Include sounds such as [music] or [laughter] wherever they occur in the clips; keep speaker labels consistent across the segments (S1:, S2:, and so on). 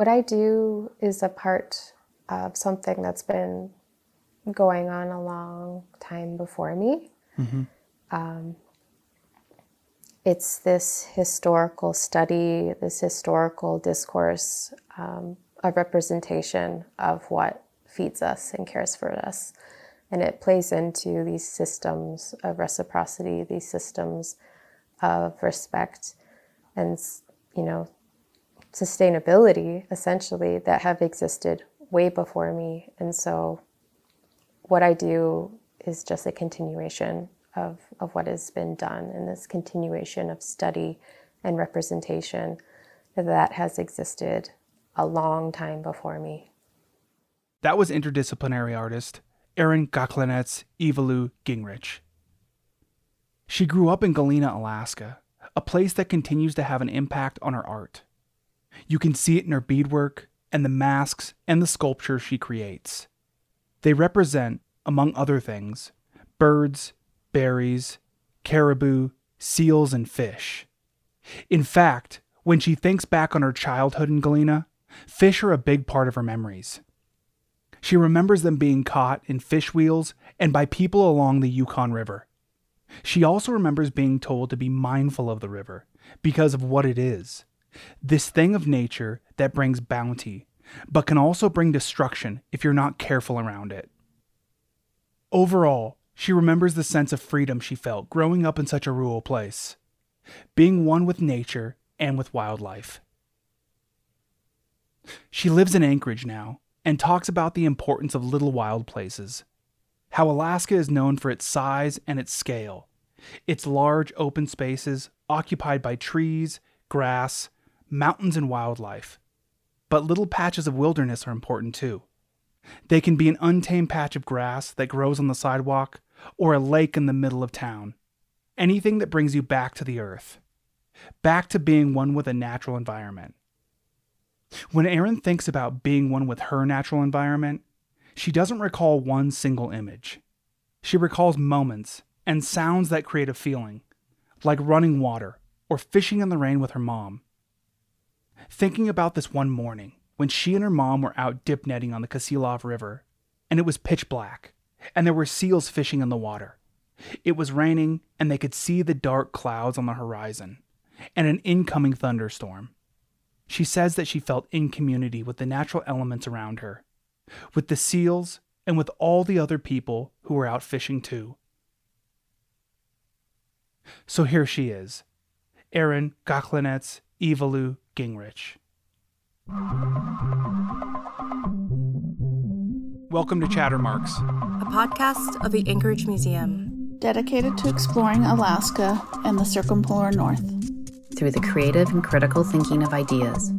S1: What I do is a part of something that's been going on a long time before me. Mm-hmm. Um, it's this historical study, this historical discourse um, of representation of what feeds us and cares for us. And it plays into these systems of reciprocity, these systems of respect and, you know, sustainability essentially that have existed way before me. And so what I do is just a continuation of, of what has been done and this continuation of study and representation that has existed a long time before me.
S2: That was interdisciplinary artist Erin Ggaadimits Ivalu Gingrich. She grew up in Galena, Alaska, a place that continues to have an impact on her art. You can see it in her beadwork and the masks and the sculptures she creates. They represent, among other things, birds, berries, caribou, seals, and fish. In fact, when she thinks back on her childhood in Galena, fish are a big part of her memories. She remembers them being caught in fish wheels and by people along the Yukon River. She also remembers being told to be mindful of the river because of what it is this thing of nature that brings bounty, but can also bring destruction if you're not careful around it. Overall, she remembers the sense of freedom she felt growing up in such a rural place, being one with nature and with wildlife. She lives in Anchorage now and talks about the importance of little wild places how Alaska is known for its size and its scale, its large open spaces occupied by trees, grass, mountains, and wildlife. But little patches of wilderness are important too. They can be an untamed patch of grass that grows on the sidewalk or a lake in the middle of town. Anything that brings you back to the earth, back to being one with a natural environment. When Erin thinks about being one with her natural environment, she doesn't recall one single image. She recalls moments and sounds that create a feeling, like running water or fishing in the rain with her mom. Thinking about this one morning when she and her mom were out dip netting on the Kasilof River, and it was pitch black, and there were seals fishing in the water. It was raining, and they could see the dark clouds on the horizon, and an incoming thunderstorm. She says that she felt in community with the natural elements around her with the seals, and with all the other people who were out fishing too. So here she is, Erin Ggaadimits Ivalu Gingrich. Welcome to Chattermarks,
S3: a podcast of the Anchorage Museum,
S4: dedicated to exploring Alaska and the circumpolar north
S5: through the creative and critical thinking of ideas,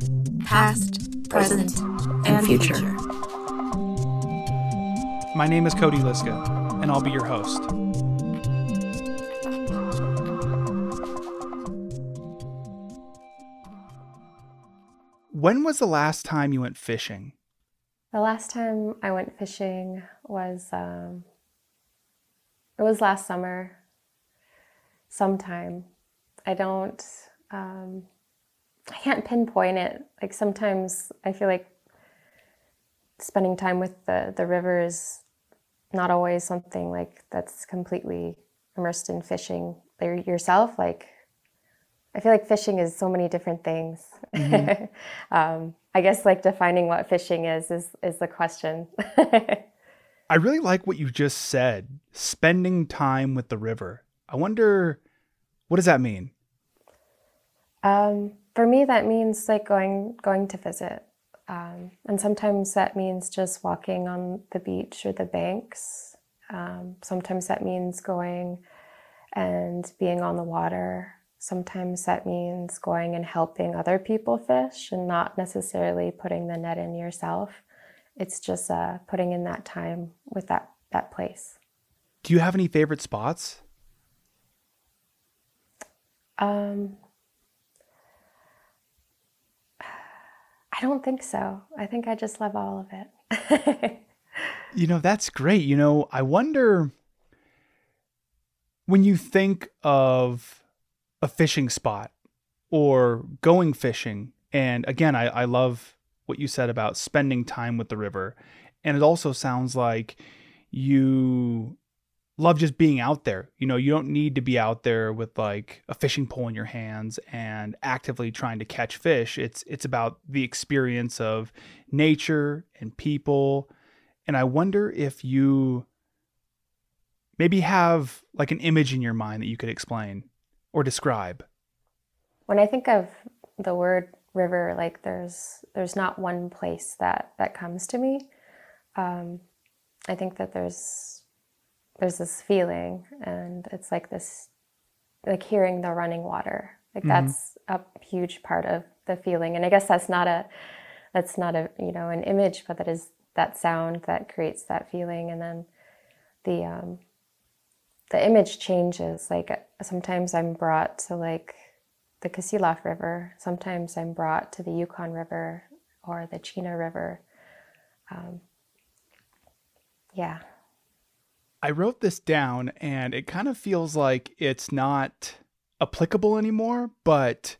S3: past, present, and,
S5: and future. future.
S2: My name is Cody Liska, and I'll be your host. When was the last time you went fishing?
S1: The last time I went fishing was um, it was last summer. Sometime, I don't. Um, I can't pinpoint it. Like sometimes I feel like spending time with the the river is not always something like that's completely immersed in fishing yourself. Like, I feel like fishing is so many different things. Mm-hmm. [laughs] um, I guess like defining what fishing is is is the question. [laughs]
S2: I really like what you just said. Spending time with the river. I wonder, what does that mean?
S1: Um, for me, that means like going going to visit. Um, and sometimes that means just walking on the beach or the banks. Um, sometimes that means going and being on the water. Sometimes that means going and helping other people fish and not necessarily putting the net in yourself. It's just uh, putting in that time with that, that place.
S2: Do you have any favorite spots?
S1: Um, I don't think so. I think I just love all of it. [laughs]
S2: you know, that's great. You know, I wonder when you think of a fishing spot or going fishing, and again, I, I love what you said about spending time with the river. And it also sounds like you love just being out there. You know, you don't need to be out there with like a fishing pole in your hands and actively trying to catch fish. It's it's about the experience of nature and people. And I wonder if you maybe have like an image in your mind that you could explain or describe.
S1: When I think of the word river, like there's there's not one place that that comes to me. Um, I think that there's there's this feeling, and it's like this, like hearing the running water. Like
S2: Mm-hmm.
S1: that's a huge part of the feeling, and I guess that's not a that's not a you know an image, but that is that sound that creates that feeling, and then the um, the image changes. Like sometimes I'm brought to like the Kasilof River. Sometimes I'm brought to the Yukon River or the Chena River. Um, yeah.
S2: I wrote this down and it kind of feels like it's not applicable anymore, but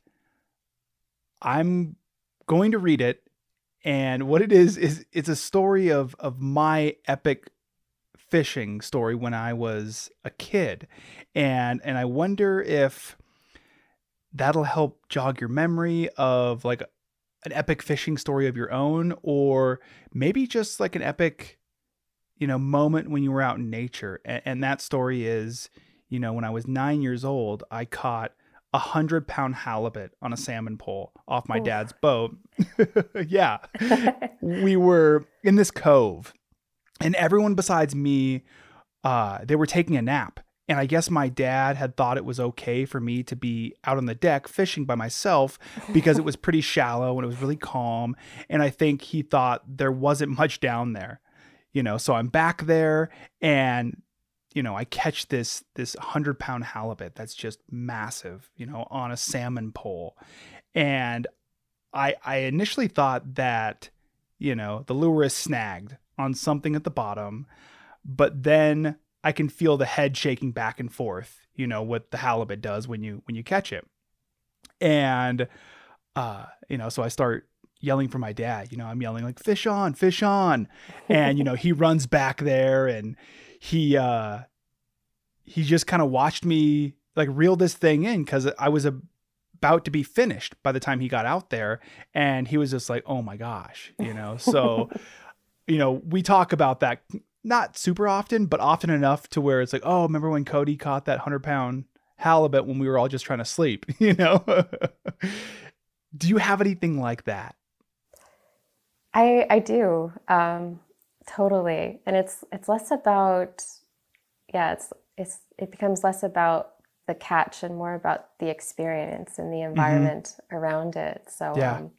S2: I'm going to read it. And what it is is it's a story of of my epic fishing story when I was a kid. And and I wonder if that'll help jog your memory of like an epic fishing story of your own or maybe just like an epic you know moment when you were out in nature. And, and that story is you know when i was nine years old i caught a hundred pound halibut on a salmon pole off my dad's boat. [laughs] Yeah. [laughs] We were in this cove and everyone besides me uh they were taking a nap. And i guess my dad had thought it was okay for me to be out on the deck fishing by myself because it was [laughs] pretty shallow and it was really calm. And i think he thought there wasn't much down there you know? So i'm back there and you know i catch this this 100 pound halibut that's just massive you know on a salmon pole. And i i initially thought that you know the lure is snagged on something at the bottom but then i can feel the head shaking back and forth you know what the halibut does when you when you catch it. And uh you know so i start yelling for my dad you know i'm yelling like fish on fish on. And you know he runs back there and he uh he just kind of watched me like reel this thing in because i was a, about to be finished by the time he got out there. And he was just like oh my gosh you know? So [laughs] you know we talk about that not super often but often enough to where it's like oh remember when cody caught that 100 pound halibut when we were all just trying to sleep [laughs] you know do you have anything like that
S1: I I do um, totally, and it's it's less about yeah it's it's it becomes less about the catch and more about the experience and the environment around it. So
S2: Yeah.
S1: um,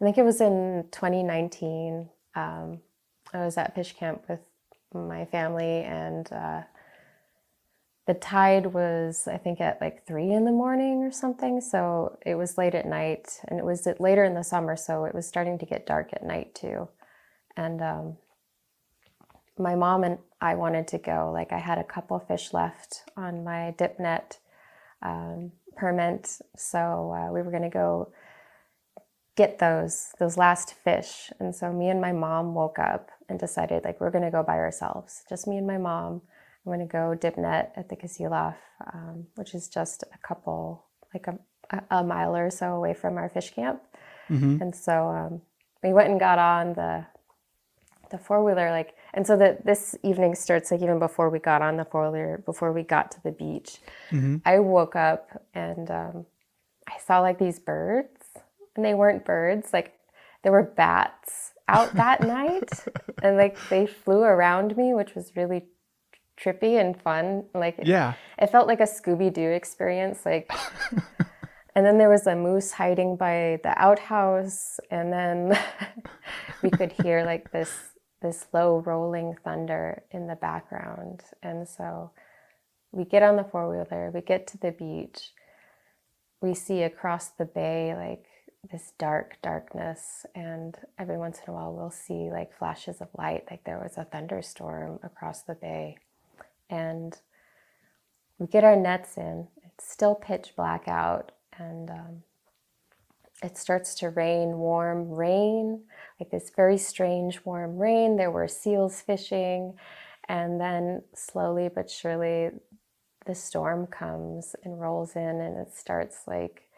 S1: I think it was in 2019. Um, I was at fish camp with my family, and uh, the tide was I think at like three in the morning or something. So it was late at night, and it was later in the summer, so it was starting to get dark at night too. And um, my mom and I wanted to go. Like I had a couple fish left on my dip net um, permit, so uh, we were going to go get those those last fish. And so me and my mom woke up and decided like we're going to go by ourselves, just me and my mom. I'm going to go dip net at the Kasilof, um, which is just a couple like a, a mile or so away from our fish camp.
S2: mm-hmm.
S1: And so um, we went and got on the the four wheeler, like, and so that this evening starts like even before we got on the four wheeler, before we got to the beach.
S2: Mm-hmm.
S1: I woke up and um, I saw like these birds, and they weren't birds, like there were bats out that [laughs] night, and like they flew around me, which was really trippy and fun. Like
S2: yeah
S1: it felt like a Scooby Doo experience. Like, and then there was a moose hiding by the outhouse, and then [laughs] we could hear like this this low rolling thunder in the background. And so we get on the four wheeler, we get to the beach, we see across the bay like this dark darkness and every once in a while we'll see like flashes of light like there was a thunderstorm across the bay and we get our nets in. It's still pitch black out, and um, it starts to rain, warm rain, like this very strange warm rain. There were seals fishing. And then slowly but surely, the storm comes and rolls in, and it starts like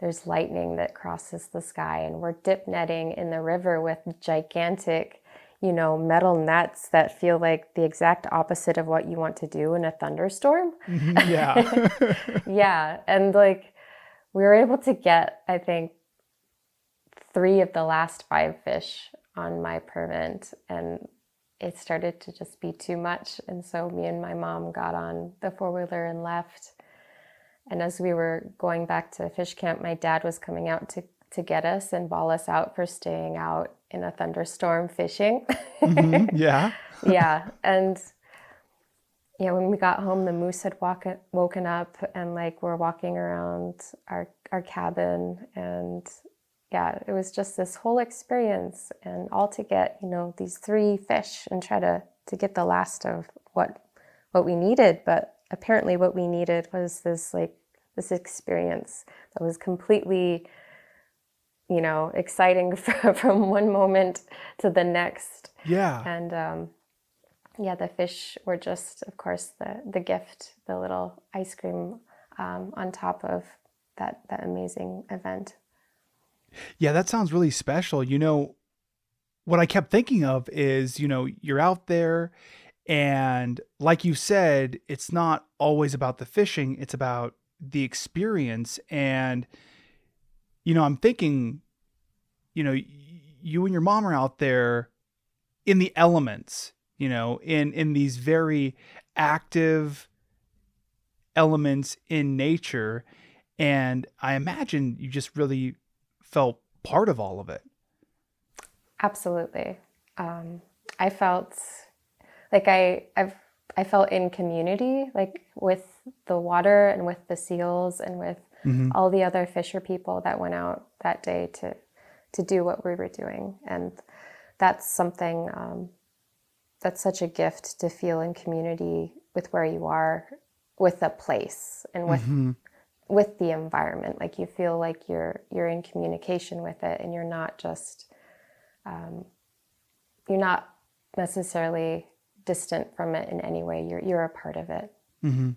S1: there's lightning that crosses the sky. And we're dip netting in the river with gigantic, you know, metal nets that feel like the exact opposite of what you want to do in a thunderstorm. Mm-hmm.
S2: yeah. [laughs]
S1: yeah. And like, we were able to get, I think, three of the last five fish on my permit. And it started to just be too much. And so me and my mom got on the four wheeler and left. And as we were going back to fish camp, my dad was coming out to, to get us and ball us out for staying out in a thunderstorm fishing.
S2: Mhm, [laughs] Yeah.
S1: yeah. And yeah, when we got home, the moose had walk- woken up and like we're walking around our, our cabin. And yeah, it was just this whole experience. And all to get, you know, these three fish and try to, to get the last of what, what we needed. But apparently what we needed was this like, this experience that was completely, you know, exciting [laughs] from one moment to the next.
S2: Yeah.
S1: And um, yeah, the fish were just, of course, the the gift, the little ice cream um, on top of that that amazing event.
S2: Yeah, that sounds really special. You know, what I kept thinking of is, you know, you're out there and like you said, it's not always about the fishing, it's about the experience and you know, I'm thinking you know, you and your mom are out there in the elements, you know, in in these very active elements in nature and I imagine you just really felt part of all of it.
S1: Absolutely, um, I felt like I I've I felt in community, like with the water and with the seals and with
S2: Mhm.
S1: all the other fisher people that went out that day to to do what we were doing, and that's something um, that's such a gift to feel in community with where you are, with a place and with
S2: Mhm.
S1: with the environment. Like you feel like you're you're in communication with it, and you're not just um, you're not necessarily distant from it in any way. You're you're a part of it.
S2: Mhm.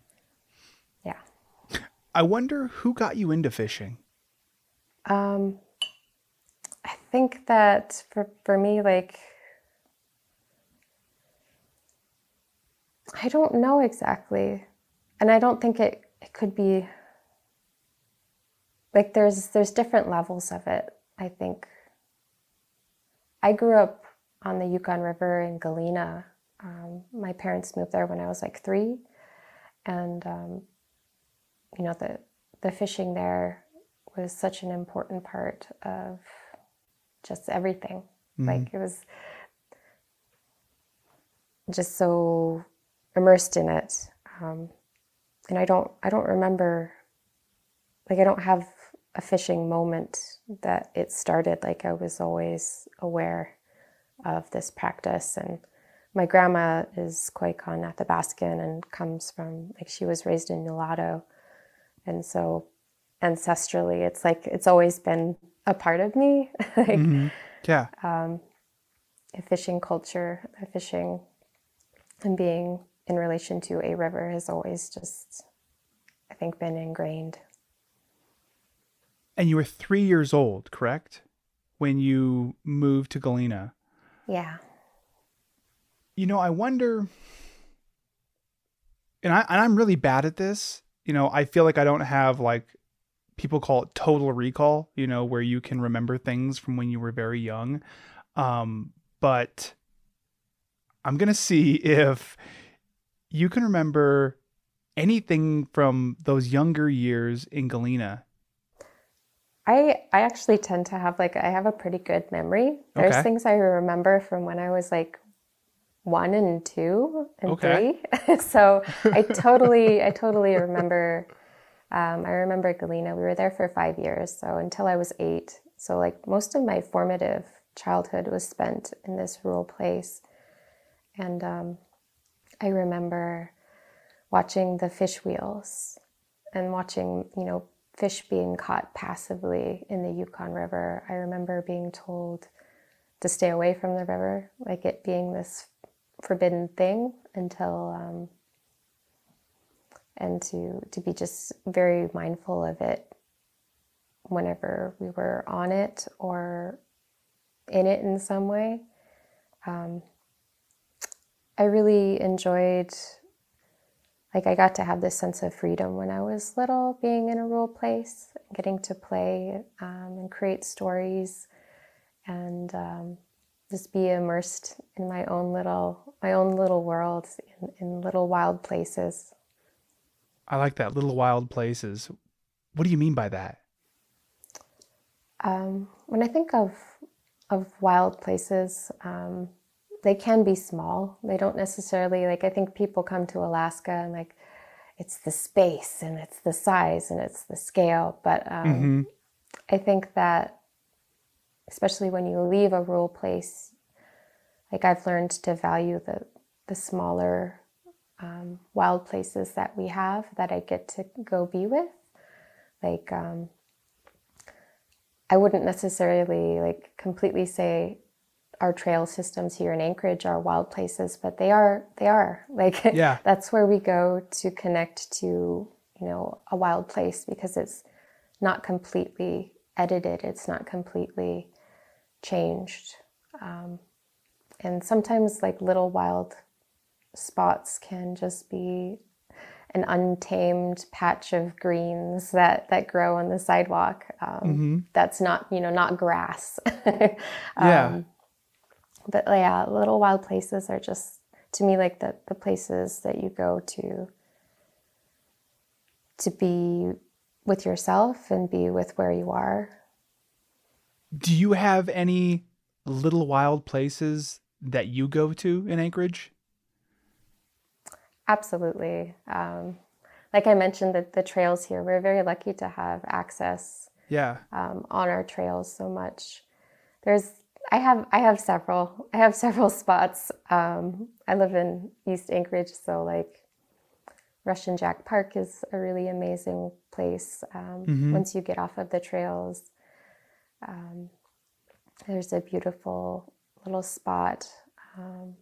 S1: Yeah.
S2: I wonder who got you into fishing.
S1: Um, I think that for for me, like I don't know exactly, and I don't think it it could be like there's there's different levels of it. I think I grew up on the Yukon River in Galena. Um, my parents moved there when I was like three, and um, you know the the fishing there was such an important part of just everything. Like it was just so immersed in it, um, and I don't I don't remember like I don't have a fishing moment that it started. Like I was always aware of this practice and my grandma is Koyukon Athabaskan and comes from like she was raised in Nulato and so ancestrally it's like it's always been a part of me [laughs] like
S2: Mhm. Yeah.
S1: a fishing culture a fishing and being in relation to a river has always just i think been ingrained
S2: And you were three years old, correct? When you moved to Galena.
S1: yeah
S2: You know, I wonder, and, I, and I'm really bad at this. You know, I feel like I don't have like people call it total recall, you know, where you can remember things from when you were very young. Um, but I'm going to see [laughs] if you can remember anything from those younger years in Galena.
S1: I I actually tend to have like I have a pretty good memory. There's
S2: Okay.
S1: things I remember from when I was like one and two and
S2: Okay.
S1: three. [laughs] so I totally I totally remember. Um, I remember Galena. We were there for five years, so until I was eight. So like most of my formative childhood was spent in this rural place, and um, I remember watching the fish wheels and watching you know fish being caught passively in the Yukon River. I remember being told to stay away from the river, like it being this forbidden thing until um, and to to be just very mindful of it whenever we were on it or in it in some way. Um, I really enjoyed, like, I got to have this sense of freedom when I was little, being in a rural place, getting to play um, and create stories, and um, just be immersed in my own little my own little world in, in little wild places.
S2: I like that little wild places. What do you mean by that?
S1: Um, when I think of of wild places, um, they can be small. They don't necessarily like. I think people come to Alaska and like it's the space and it's the size and it's the scale. But um,
S2: Mm-hmm.
S1: I think that especially when you leave a rural place, like I've learned to value the the smaller um, wild places that we have that I get to go be with. Like um, I wouldn't necessarily like completely say our trail systems here in Anchorage are wild places, but they are they are [laughs] like
S2: Yeah.
S1: that's where we go to connect to you know a wild place because it's not completely edited, it's not completely changed, um, and sometimes like little wild spots can just be an untamed patch of greens that that grow on the sidewalk. Um, That's not you know not grass. [laughs]
S2: Yeah.
S1: Um, but yeah, little wild places are just to me like the the places that you go to to be with yourself and be with where you are.
S2: Do you have any little wild places that you go to in Anchorage?
S1: Absolutely. Um, like I mentioned, the, the trails here, we're very lucky to have access
S2: Yeah.
S1: um, on our trails so much. There's, I have, I have several, I have several [laughs] spots. Um, I live in East Anchorage, so like Russian Jack Park is a really amazing place. Um, Once you get off of the trails, um, there's a beautiful little spot um,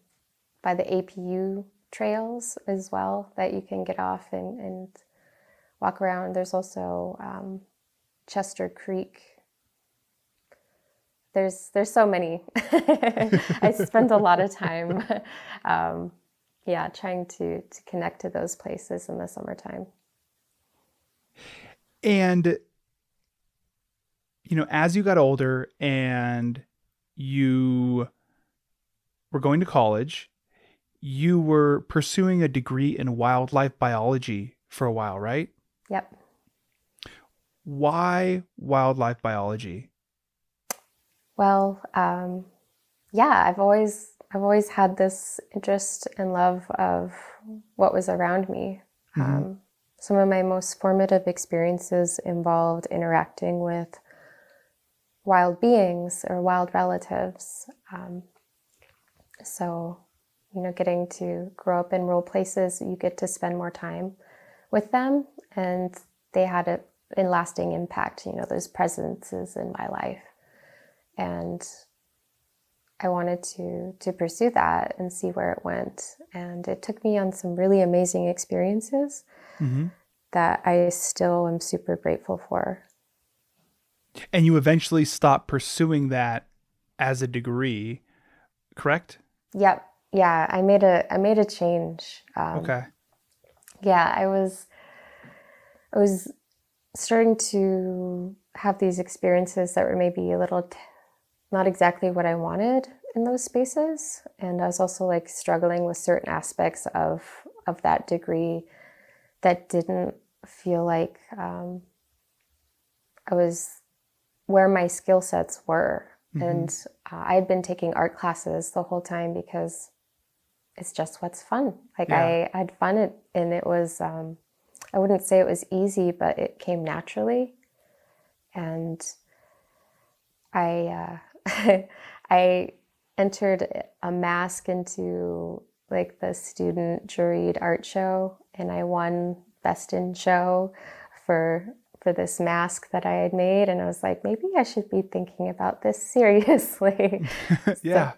S1: by the APU trails as well that you can get off and, and walk around. There's also um, Chester Creek. There's there's so many. [laughs] I spend a lot of time, [laughs] um, yeah, trying to to connect to those places in the summertime.
S2: And you know, as you got older and you were going to college, you were pursuing a degree in wildlife biology for a while, right?
S1: Yep.
S2: Why wildlife biology?
S1: Well, um, yeah, I've always I've always had this interest and love of what was around me. Um, some of my most formative experiences involved interacting with wild beings or wild relatives. Um, so, you know, getting to grow up in rural places, you get to spend more time with them, and they had a, a lasting impact. You know, those presences in my life and I wanted to to pursue that and see where it went. And it took me on some really amazing experiences that I still am super grateful for.
S2: And you eventually stopped pursuing that as a degree, correct?
S1: Yep. Yeah, I made a I made a change. Um,
S2: okay.
S1: yeah i was i was starting to have these experiences that were maybe a little t- not exactly what i wanted in those spaces and i was also like struggling with certain aspects of of that degree that didn't feel like um, i was where my skill sets were and uh, i had been taking art classes the whole time because it's just what's fun. Like
S2: Yeah.
S1: I had fun it, and it was um, I wouldn't say it was easy, but it came naturally. And I uh, [laughs] I entered a mask into like the student juried art show, and I won best in show for for this mask that I had made, and I was like, maybe I should be thinking about this [laughs] seriously. [laughs]
S2: yeah.
S1: So,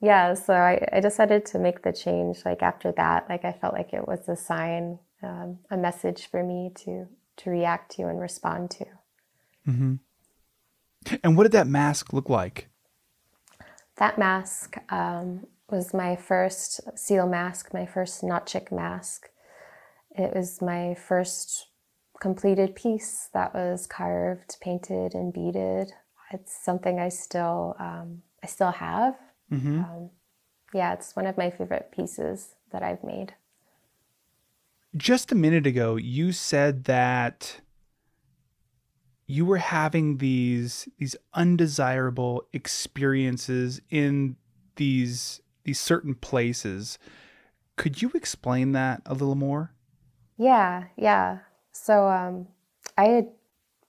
S1: yeah, so I, I decided to make the change. Like after that, like I felt like it was a sign, um, a message for me to to react to and respond to.
S2: Mm-hmm. And what did that mask look like?
S1: That mask um, was my first seal mask, my first natchiq mask. It was my first completed piece that was carved, painted, and beaded. It's something I still um, I still have.
S2: Mm-hmm.
S1: Um, yeah, it's one of my favorite pieces that I've made.
S2: Just a minute ago, you said that you were having these these undesirable experiences in these these certain places. Could you explain that a little more?
S1: Yeah, yeah. So um, I had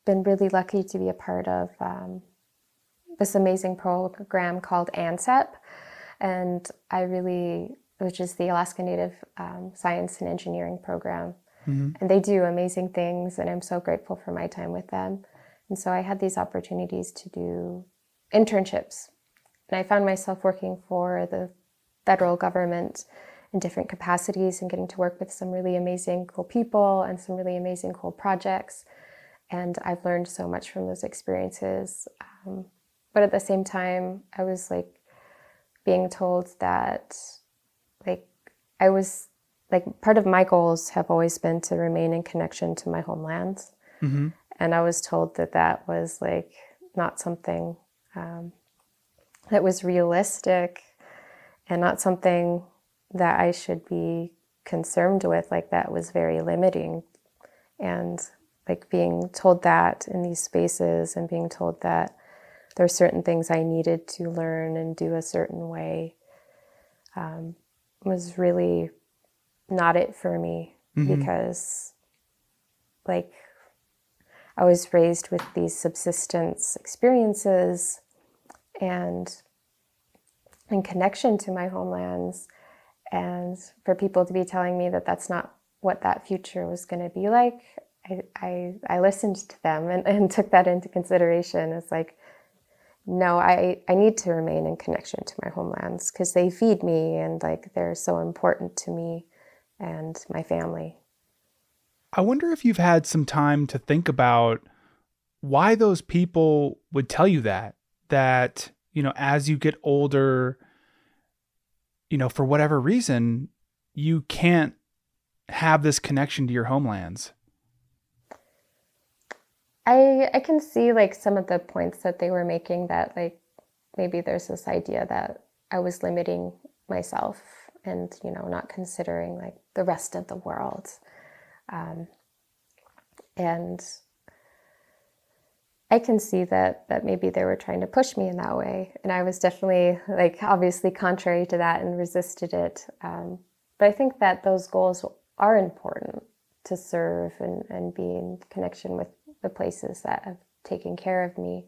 S1: been really lucky to be a part of um, this amazing program called ANSEP, and I really, which is the Alaska Native um, Science and Engineering Program,
S2: mm-hmm.
S1: and they do amazing things, and I'm so grateful for my time with them. And so I had these opportunities to do internships, and I found myself working for the federal government in different capacities and getting to work with some really amazing, cool people and some really amazing, cool projects. And I've learned so much from those experiences. Um, but at the same time, I was like being told that, like, I was like part of my goals have always been to remain in connection to my homeland.
S2: Mm-hmm.
S1: And I was told that that was like not something um, that was realistic and not something that I should be concerned with. Like that was very limiting. And like being told that in these spaces and being told that there are certain things I needed to learn and do a certain way um, was really not it for me
S2: Mhm.
S1: because like I was raised with these subsistence experiences and in connection to my homelands and for people to be telling me that that's not what that future was going to be like I, I, I listened to them and, [laughs] and took that into consideration. It's like no I, I need to remain in connection to my homelands because they feed me and like they're so important to me and my family.
S2: I wonder if you've had some time to think about why those people would tell you that that you know as you get older you know for whatever reason you can't have this connection to your homelands.
S1: I I can see like some of the points that they were making that like maybe there's this idea that I was limiting myself and you know not considering like the rest of the world, um, and I can see that that maybe they were trying to push me in that way, and I was definitely like obviously contrary to that and resisted it. Um, but I think that those goals are important to serve and, and be in connection with the places that have taken care of me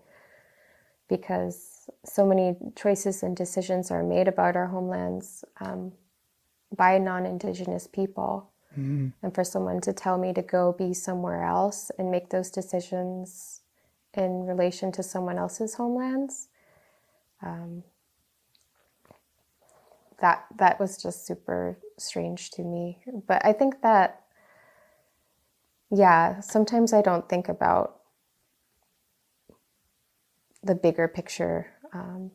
S1: because so many choices and decisions are made about our homelands um, by non-indigenous people
S2: mm.
S1: and for someone to tell me to go be somewhere else and make those decisions in relation to someone else's homelands. Um, that that was just super strange to me. But i think that yeah, sometimes I don't think about the bigger picture um,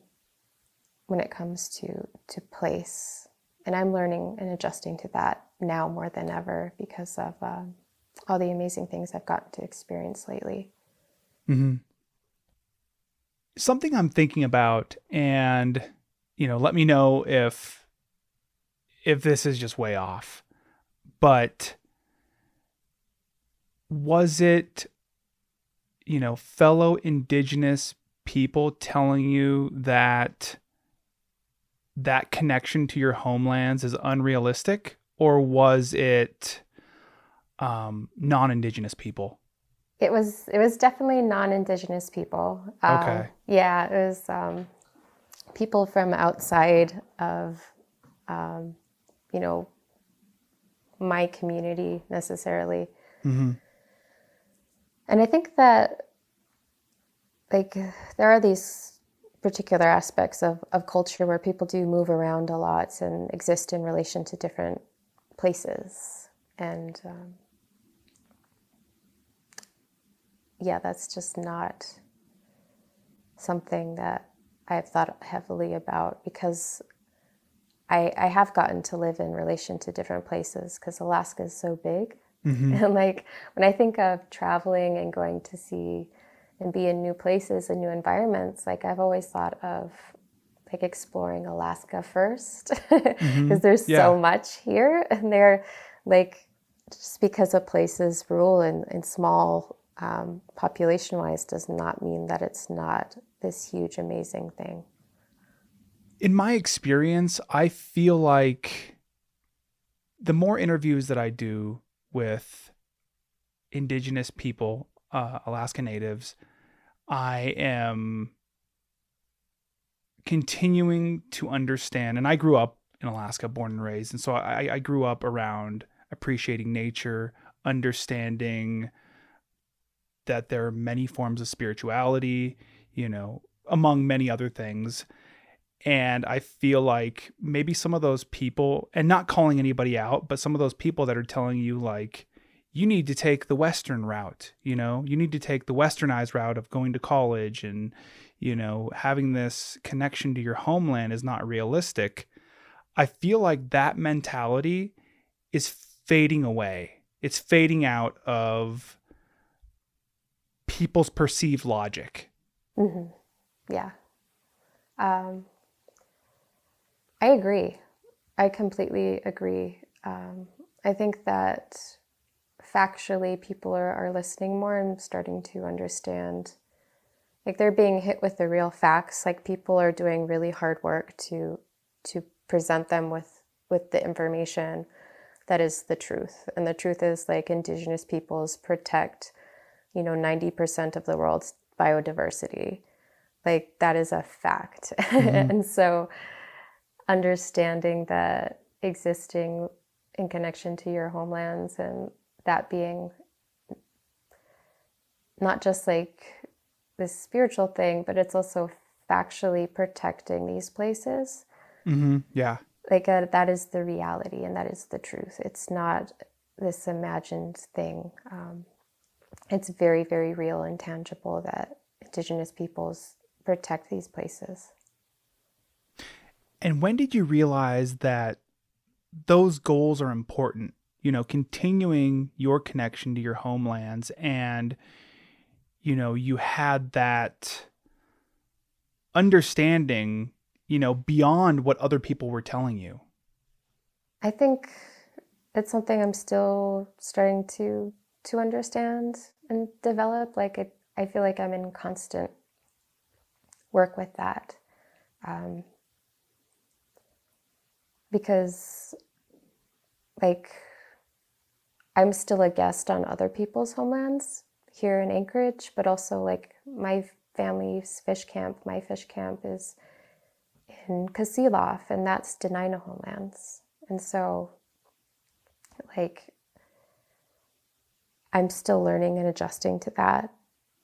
S1: when it comes to to place, and I'm learning and adjusting to that now more than ever because of uh, all the amazing things I've gotten to experience lately.
S2: Mm-hmm. Something I'm thinking about, and you know, let me know if if this is just way off, but was it you know fellow indigenous people telling you that that connection to your homelands is unrealistic or was it um, non-indigenous people
S1: It was it was definitely non-indigenous people. Um,
S2: Okay.
S1: Yeah, it was um, people from outside of, um, you know, my community necessarily.
S2: mm-hmm.
S1: And I think that, like, there are these particular aspects of, of culture where people do move around a lot and exist in relation to different places. And um, yeah, that's just not something that I've thought heavily about because I, I have gotten to live in relation to different places because Alaska is so big. Mm-hmm. And [laughs] like when I think of traveling and going to see and be in new places and new environments, like I've always thought of like exploring Alaska first because [laughs] mm-hmm. there's yeah. so much here and they're like just because a place's rule and, in small um, population wise does not mean that it's not this huge amazing thing.
S2: In my experience i feel like the more interviews that i do with indigenous people uh, alaska natives i am continuing to understand and i grew up in alaska born and raised and so i, I grew up around appreciating nature, understanding that there are many forms of spirituality, you know, among many other things. And I feel like maybe some of those people, and not calling anybody out, but some of those people that are telling you, like, you need to take the Western route, you know, you need to take the westernized route of going to college and, you know, having this connection to your homeland is not realistic. I feel like that mentality is fading away. It's fading out of people's perceived logic.
S1: Mm-hmm. Yeah. Um, I agree. I completely agree. Um, I think that factually people are, are listening more and starting to understand like they're being hit with the real facts like people are doing really hard work to to present them with with the information that is the truth. And the truth is like indigenous peoples protect, you know, 90% of the world's biodiversity. Like that is a fact. Mm-hmm. [laughs] and so understanding that existing in connection to your homelands and that being not just like this spiritual thing, but it's also factually protecting these places.
S2: Mm-hmm. Yeah
S1: like a, uh, that is the reality and that is the truth it's not this imagined thing um, it's very very real and tangible that indigenous peoples protect these places.
S2: And when did you realize that those goals are important? You know continuing your connection to your homelands and you know you had that understanding you know, beyond what other people were telling you?
S1: I think it's something I'm still starting to to understand and develop. Like it, I feel like I'm in constant work with that. Um, because like I'm still a guest on other people's homelands here in Anchorage, but also like my family's fish camp, my fish camp is in Kasilof, and that's Dena'ina homelands. And so, like, I'm still learning and adjusting to that.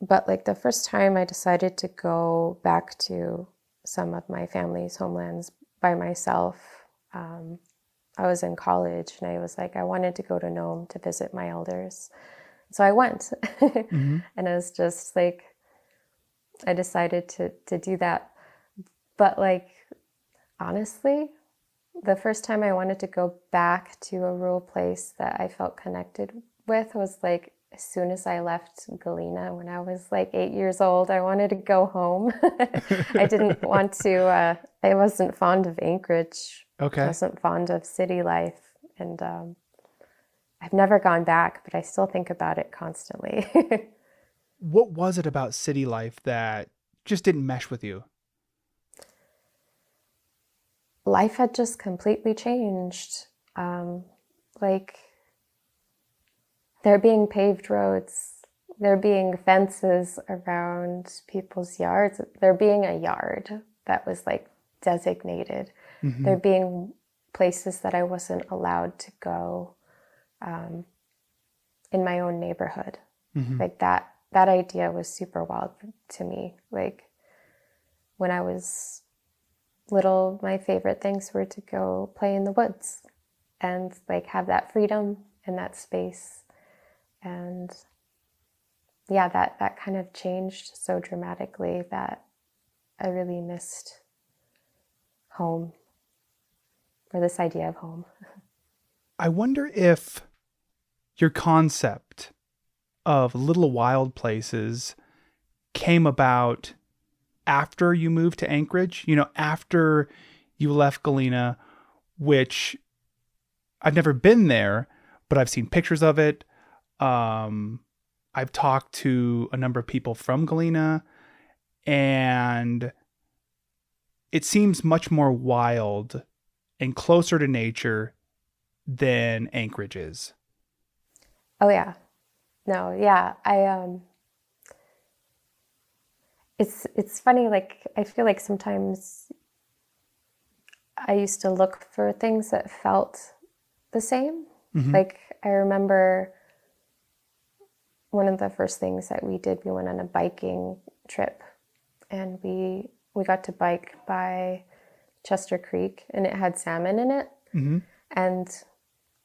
S1: But, like, the first time I decided to go back to some of my family's homelands by myself, um, I was in college and I was like, I wanted to go to Nome to visit my elders. So I went. [laughs] mm-hmm. And it was just like, I decided to, to do that. But, like, honestly, the first time I wanted to go back to a rural place that I felt connected with was like as soon as I left Galena when I was like eight years old. I wanted to go home. [laughs] I didn't [laughs] want to, uh, I wasn't fond of Anchorage.
S2: Okay.
S1: I wasn't fond of city life. And um, I've never gone back, but I still think about it constantly. [laughs]
S2: what was it about city life that just didn't mesh with you?
S1: life had just completely changed. Um, like there being paved roads, there being fences around people's yards, there being a yard that was like designated, mm-hmm. there being places that I wasn't allowed to go um, in my own neighborhood. Like that that idea was super wild to me. Like when I was little, my favorite things were to go play in the woods and like have that freedom and that space. And yeah, that that kind of changed so dramatically that I really missed home or this idea of home.
S2: I wonder if your concept of little wild places came about after you moved to Anchorage, you know, after you left Galena, which I've never been there, but I've seen pictures of it. Um, I've talked to a number of people from Galena, and it seems much more wild and closer to nature than Anchorage is.
S1: Oh yeah. No, yeah. I um it's it's funny like I feel like sometimes I used to look for things that felt the same. Like I remember one of the first things that we did we went on a biking trip and we we got to bike by Chester Creek and it had salmon in it. Mm-hmm. And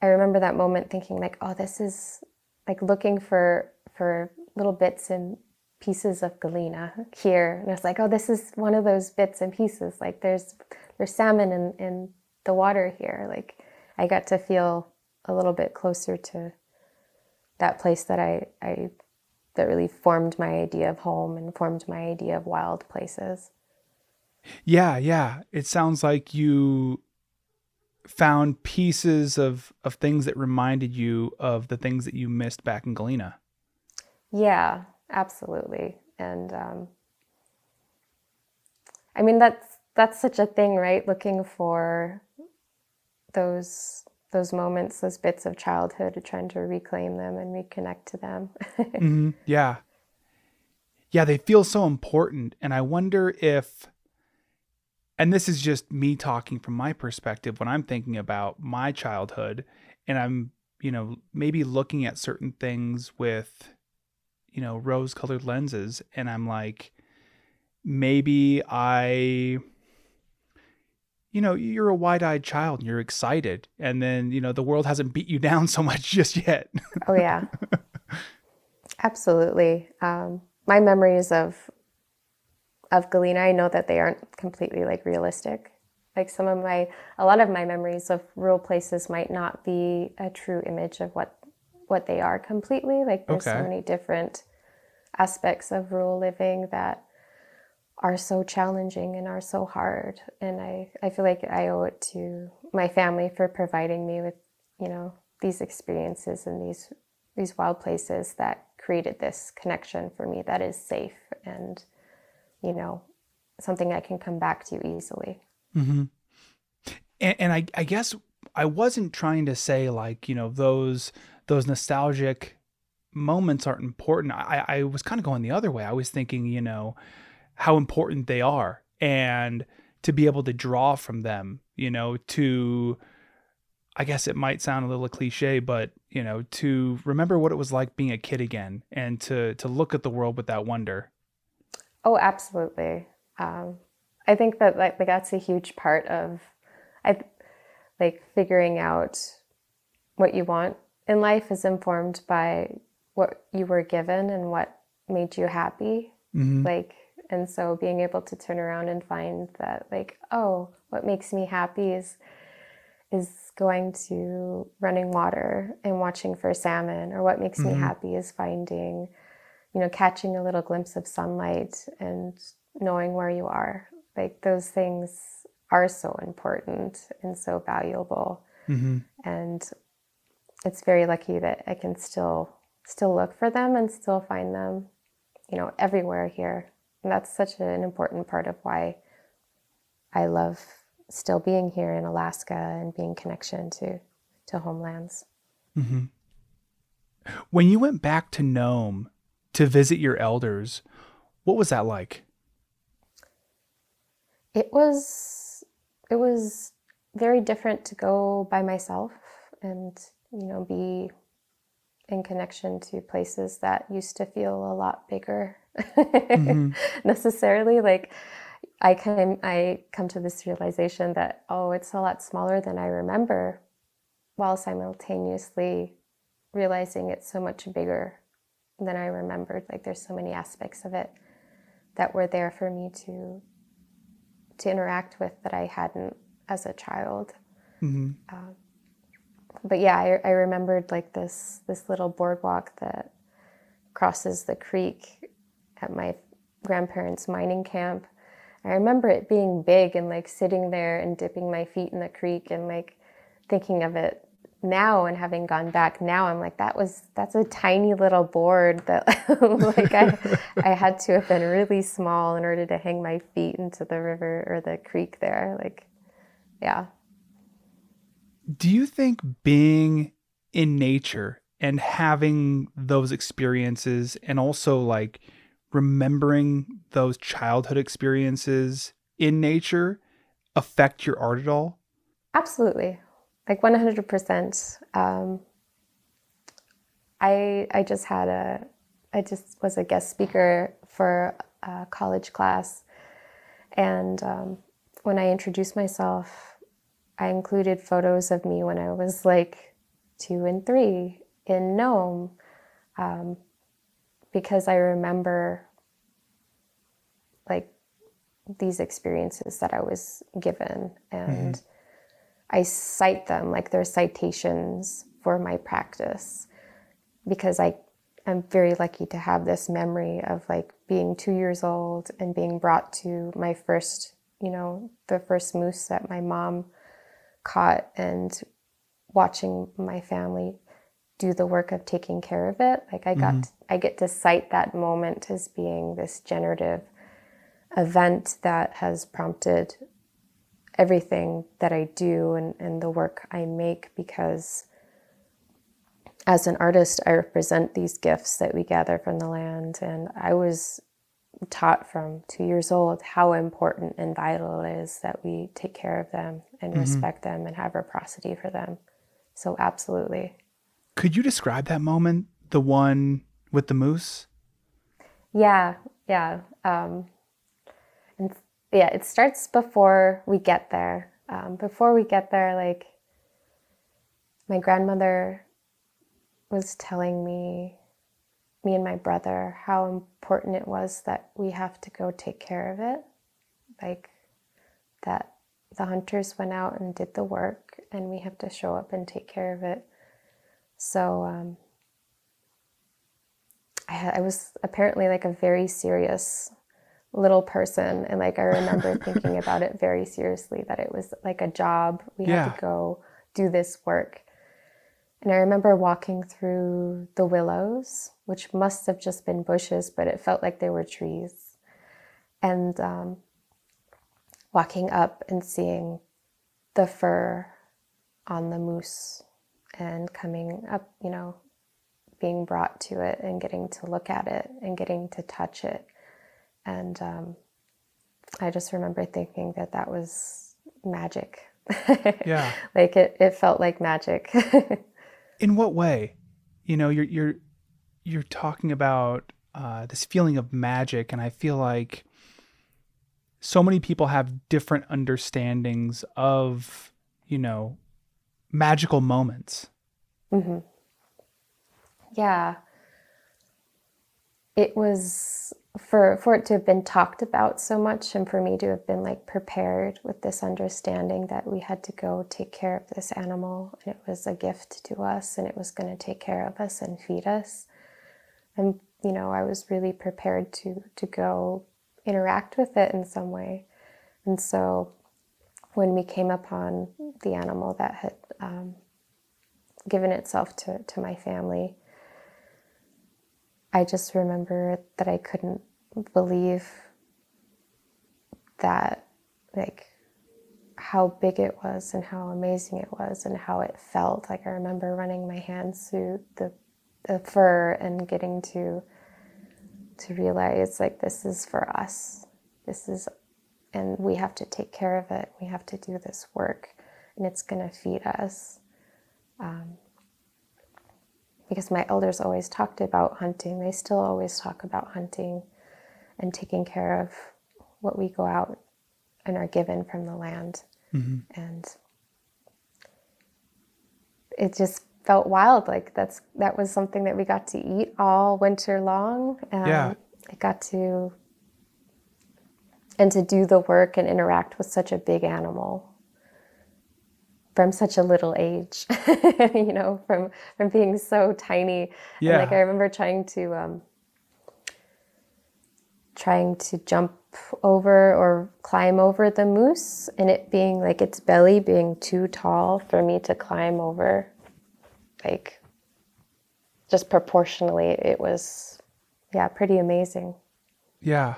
S1: I remember that moment thinking like, oh, this is like looking for for little bits and pieces of Galena here. And I was like, oh, this is one of those bits and pieces. Like there's there's salmon in, in the water here. Like I got to feel a little bit closer to that place that I, I that really formed my idea of home and formed my idea of wild places.
S2: Yeah, yeah. It sounds like you found pieces of of things that reminded you of the things that you missed back in Galena.
S1: Yeah, absolutely. And um, I mean that's that's such a thing, right? Looking for those those moments, those bits of childhood, trying to reclaim them and reconnect to them. [laughs]
S2: hmm Yeah. Yeah, they feel so important. And I wonder if, and this is just me talking from my perspective when I'm thinking about my childhood and I'm, you know, maybe looking at certain things with, you know, rose colored lenses. And I'm like, maybe I, you know, you're a wide eyed child and you're excited. And then, you know, the world hasn't beat you [laughs] down so much just yet.
S1: oh yeah, absolutely. Um, my memories of of Galena, I know that they aren't completely like realistic. Like some of my, a lot of my memories of rural places might not be a true image of what what they are completely. Like there's
S2: Okay.
S1: so many different aspects of rural living that are so challenging and are so hard. And I, I feel like I owe it to my family for providing me with, you know, these experiences and these these wild places that created this connection for me that is safe and, you know, something I can come back to easily. Mm-hmm.
S2: And, and I, I guess I wasn't trying to say like you know those those nostalgic moments aren't important. I, I was kind of going the other way. I was thinking you know how important they are and to be able to draw from them. You know to I guess it might sound a little cliche, but you know to remember what it was like being a kid again and to to look at the world with that wonder.
S1: Oh, absolutely. Um, I think that like, like that's a huge part of, I like figuring out what you want in life is informed by what you were given and what made you happy. Like, and so being able to turn around and find that, like, oh, what makes me happy is is going to running water and watching for salmon, or what makes me mm-hmm. happy is finding you know, catching a little glimpse of sunlight and knowing where you are. Like those things are so important and so valuable. Mm-hmm. And it's very lucky that I can still still look for them and still find them, you know, everywhere here. And that's such an important part of why I love still being here in Alaska and being connection to to homelands. Mm-hmm.
S2: When you went back to Nome to visit your elders, what was that like?
S1: It was it was very different to go by myself and you know be in connection to places that used to feel a lot bigger
S2: Mm-hmm. [laughs]
S1: necessarily like i came i come to this realization that oh it's a lot smaller than i remember while simultaneously realizing it's so much bigger than i remembered. Like there's so many aspects of it that were there for me to to interact with that i hadn't as a child. Um, but yeah I, I remembered like this this little boardwalk that crosses the creek at my grandparents' mining camp. I remember it being big and like sitting there and dipping my feet in the creek and like thinking of it now and having gone back now I'm like that was that's a tiny little board that [laughs] like I I had to have been really small in order to hang my feet into the river or the creek there like yeah
S2: Do you think being in nature and having those experiences and also like remembering those childhood experiences in nature affect your art at all?
S1: Absolutely, like one hundred percent. Um, I I just had a I just was a guest speaker for a college class, and um, when I introduced myself, I included photos of me when I was like two and three in Nome, um, because I remember like these experiences that I was given. Mm-hmm. And I cite them like they're citations for my practice because I am very lucky to have this memory of like being 2 years old and being brought to my first, you know, the first moose that my mom caught and watching my family do the work of taking care of it. Like I got mm-hmm. I get to cite that moment as being this generative event that has prompted everything that I do and, and the work I make because as an artist, I represent these gifts that we gather from the land. And I was taught from two years old how important and vital it is that we take care of them and mm-hmm. respect them and have reciprocity for them. So, absolutely.
S2: Could you describe that moment, the one with the moose?
S1: Yeah, yeah. Um, and yeah, it starts before we get there. Um, before we get there, like my grandmother was telling me, me and my brother, how important it was that we have to go take care of it. Like that the hunters went out and did the work, and we have to show up and take care of it. So, um, I, I was apparently like a very serious little person and like i remember [laughs] thinking about it very seriously that it was like a job. We had to go do this work. And i remember walking through the willows which must have just been bushes but it felt like they were trees. And um, walking up and seeing the fur on the moose and coming up you know being brought to it and getting to look at it and getting to touch it and um, I just remember thinking that that was magic. [laughs]
S2: Yeah.
S1: like it, it felt like magic. [laughs]
S2: In what way? You know, you're you're you're talking about uh, this feeling of magic, and I feel like so many people have different understandings of you know magical moments. Mm-hmm.
S1: yeah. It was for for it to have been talked about so much and for me to have been like prepared with this understanding that we had to go take care of this animal and it was a gift to us and it was going to take care of us and feed us and you know i was really prepared to to go interact with it in some way and so when we came upon the animal that had um, given itself to, to my family i just remember that i couldn't believe that like how big it was and how amazing it was and how it felt. Like i remember running my hands through the, the fur and getting to to realize like this is for us. This is and we have to take care of it we have to do this work and it's going to feed us um, because my elders always talked about hunting. They still always talk about hunting and taking care of what we go out and are given from the land. And it just felt wild. Like that's that was something that we got to eat all winter long. Um,
S2: Yeah.
S1: I got to and to do the work and interact with such a big animal from such a little age [laughs] you know from from being so tiny
S2: Yeah.
S1: and like i remember trying to um trying to jump over or climb over the moose and it being like its belly being too tall for me to climb over like just proportionally it was yeah pretty amazing
S2: Yeah.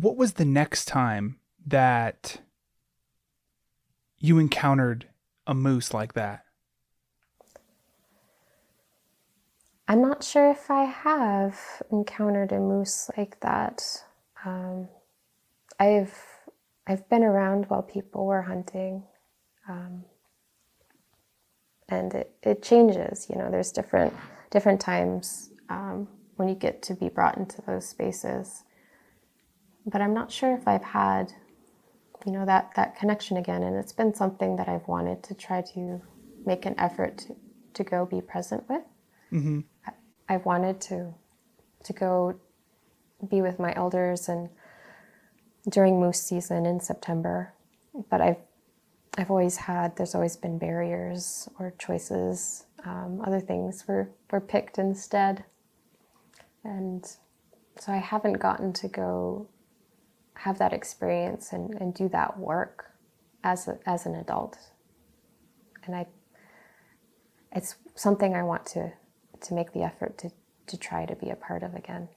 S2: What was the next time that you encountered a moose like that?
S1: I'm not sure if I have encountered a moose like that. Um, I've I've been around while people were hunting, um, and it, it changes. You know, there's different different times um, when you get to be brought into those spaces. But I'm not sure if I've had, you know, that that connection again. And it's been something that I've wanted to try to make an effort to, to go be present with. I've wanted to to go be with my elders and during moose season in September, but I've I've always had there's always been barriers or choices. Um, other things were were picked instead, and so I haven't gotten to go have that experience and, and do that work as a, as an adult, and I it's something I want to to make the effort to to try to be a part of again.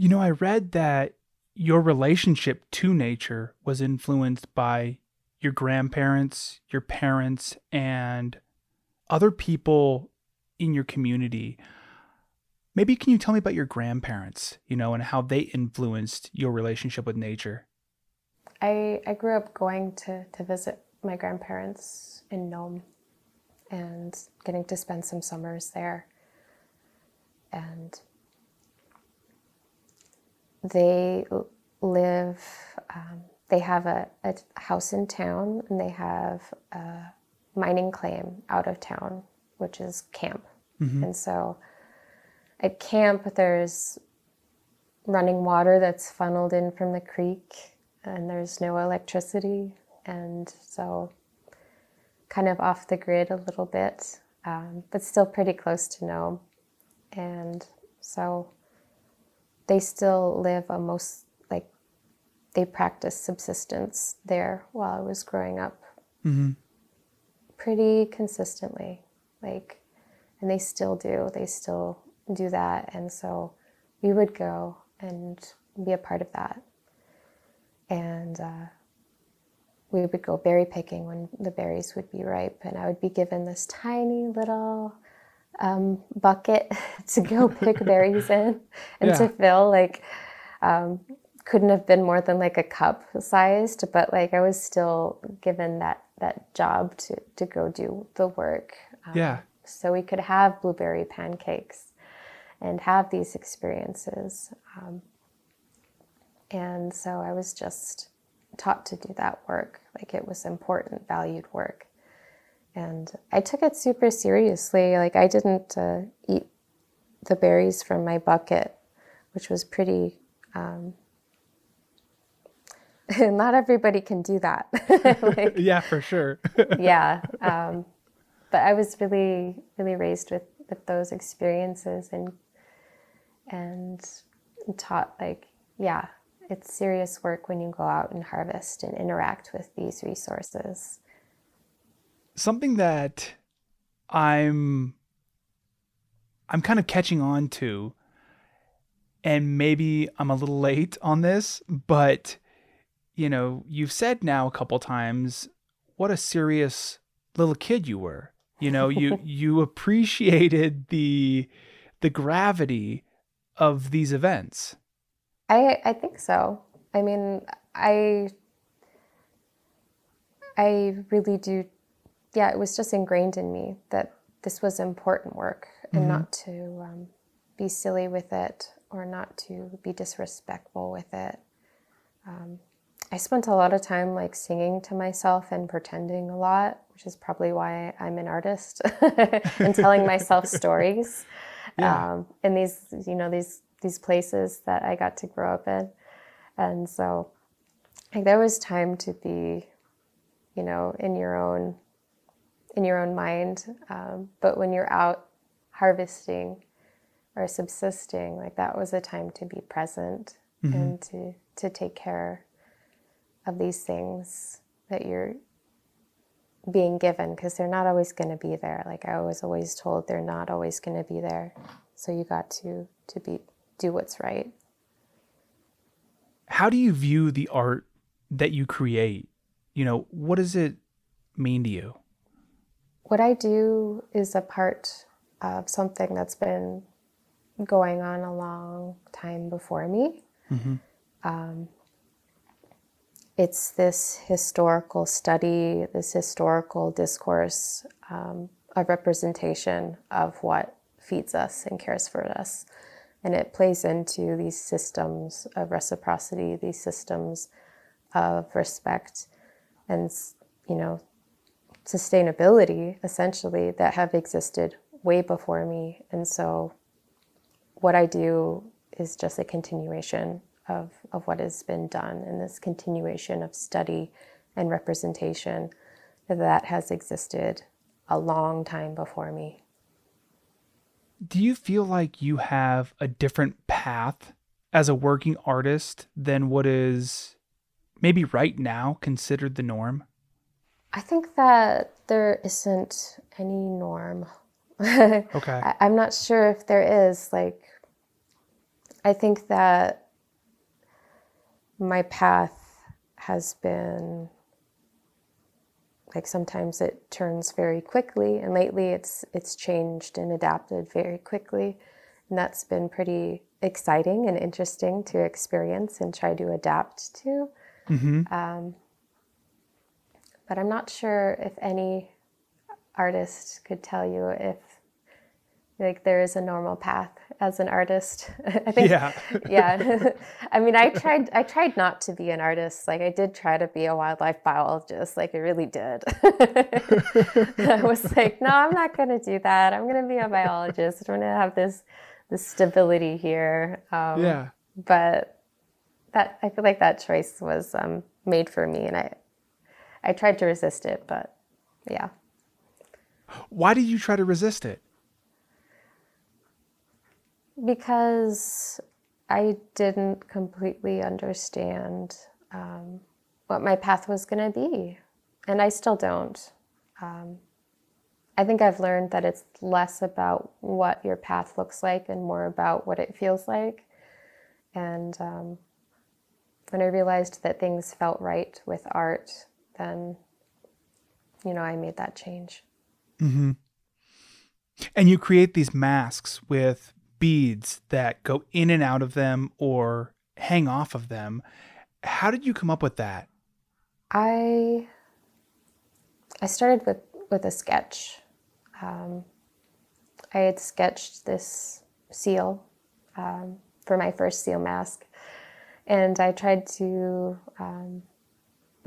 S2: You know, I read that your relationship to nature was influenced by your grandparents, your parents, and other people in your community. Maybe can you tell me about your grandparents, you know, and how they influenced your relationship with nature?
S1: I, I grew up going to, to visit my grandparents in Nome and getting to spend some summers there. And they live, um, they have a, a house in town and they have a mining claim out of town, which is camp. And so at camp, there's running water that's funneled in from the creek and there's no electricity. And so kind of off the grid a little bit um, but still pretty close to Nome. And so they still live a most like they practice subsistence there while I was growing up. Pretty consistently like and they still do they still do that and so we would go and be a part of that. And uh, we would go berry picking when the berries would be ripe and i would be given this tiny little um, bucket [laughs] to go [laughs] pick berries in and to fill like um, couldn't have been more than like a cup sized but like i was still given that that job to to go do the work um,
S2: Yeah.
S1: so we could have blueberry pancakes and have these experiences. Um, and so I was just taught to do that work, like it was important, valued work. And I took it super seriously. Like I didn't uh, eat the berries from my bucket, which was pretty. Um, [laughs] not everybody can do that. [laughs] like, [laughs]
S2: yeah, for sure.
S1: yeah. Um, but I was really, really raised with, with those experiences and and taught like, yeah, it's serious work when you go out and harvest and interact with these resources.
S2: Something that I'm I'm kind of catching on to and maybe I'm a little late on this, but you know, you've said now a couple times what a serious little kid you were. You know, you [laughs] you appreciated the the gravity of these events.
S1: I I think so. I mean, I I really do yeah, it was just ingrained in me that this was important work and mm-hmm. not to um, be silly with it or not to be disrespectful with it. Um, I spent a lot of time like singing to myself and pretending a lot, which is probably why I'm an artist [laughs] and telling myself [laughs] stories. Yeah. Um, in these, you know, these these places that I got to grow up in, and so like there was time to be, you know, in your own in your own mind. Um, but when you're out harvesting or subsisting, like that was a time to be present mm-hmm. and to to take care of these things that you're being given because they're not always going to be there like i was always told they're not always going to be there so you got to to be do what's right
S2: how do you view the art that you create you know what does it mean to you
S1: what i do is a part of something that's been going on a long time before me mm-hmm. um, it's this historical study, this historical discourse, um, a representation of what feeds us and cares for us. And it plays into these systems of reciprocity, these systems of respect and, you know, sustainability essentially that have existed way before me. And so what I do is just a continuation of, of what has been done and this continuation of study and representation that has existed a long time before me.
S2: Do you feel like you have a different path as a working artist than what is maybe right now considered the norm?
S1: I think that there isn't any norm. [laughs] okay. I, I'm not sure if there is. Like, I think that my path has been like sometimes it turns very quickly and lately it's it's changed and adapted very quickly and that's been pretty exciting and interesting to experience and try to adapt to mm-hmm. um, but i'm not sure if any artist could tell you if like there is a normal path as an artist. [laughs] I think yeah. [laughs] yeah. [laughs] I mean I tried I tried not to be an artist. Like I did try to be a wildlife biologist. Like I really did. I was like, no, I'm not gonna do that. I'm gonna be a biologist. I'm gonna have this this stability here. Um, yeah. But that I feel like that choice was um, made for me and I I tried to resist it, but yeah.
S2: Why did you try to resist it?
S1: Because I didn't completely understand um, what my path was going to be. And I still don't. Um, I think I've learned that it's less about what your path looks like and more about what it feels like. And um, when I realized that things felt right with art, then, you know, I made that change.
S2: Mm-hmm. And you create these masks with beads that go in and out of them or hang off of them. How did you come up with that?
S1: I I started with with a sketch, um, I had sketched this seal um, for my first seal mask, and I tried to um,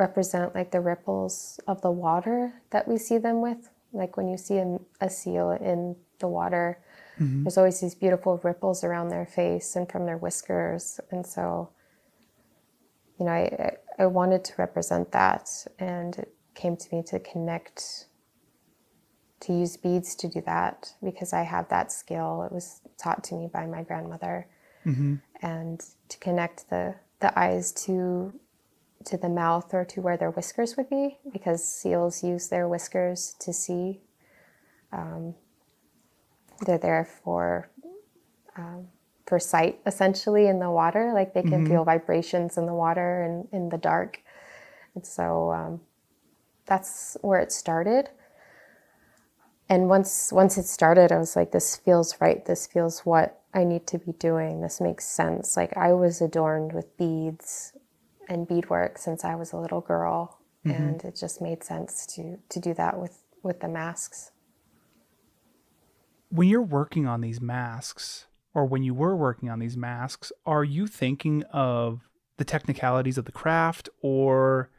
S1: represent like the ripples of the water that we see them with. Like when you see a, a seal in the water, mm-hmm. there's always these beautiful ripples around their face and from their whiskers, and so you know, I, I wanted to represent that, and it came to me to connect to use beads to do that because I have that skill. It was taught to me by my grandmother, mm-hmm. and to connect the the eyes to to the mouth or to where their whiskers would be because seals use their whiskers to see. Um, they're there for um, for sight essentially in the water. Like they can mm-hmm. feel vibrations in the water and in the dark. And so um, that's where it started and once once it started i was like this feels right this feels what i need to be doing this makes sense like i was adorned with beads and beadwork since i was a little girl mm-hmm. and it just made sense to to do that with with the masks
S2: when you're working on these masks or when you were working on these masks are you thinking of the technicalities of the craft or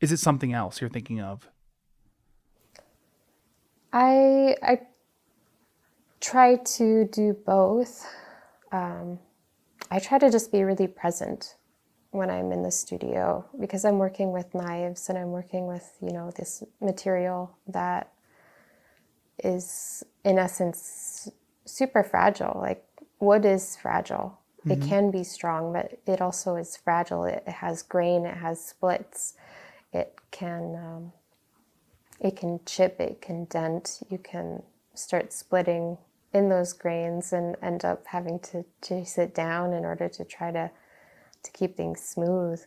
S2: is it something else you're thinking of
S1: I I try to do both. Um, I try to just be really present when I'm in the studio because I'm working with knives and I'm working with you know this material that is in essence super fragile. Like wood is fragile. Mm-hmm. It can be strong, but it also is fragile. It, it has grain. It has splits. It can um, it can chip, it can dent, you can start splitting in those grains and end up having to chase it down in order to try to to keep things smooth.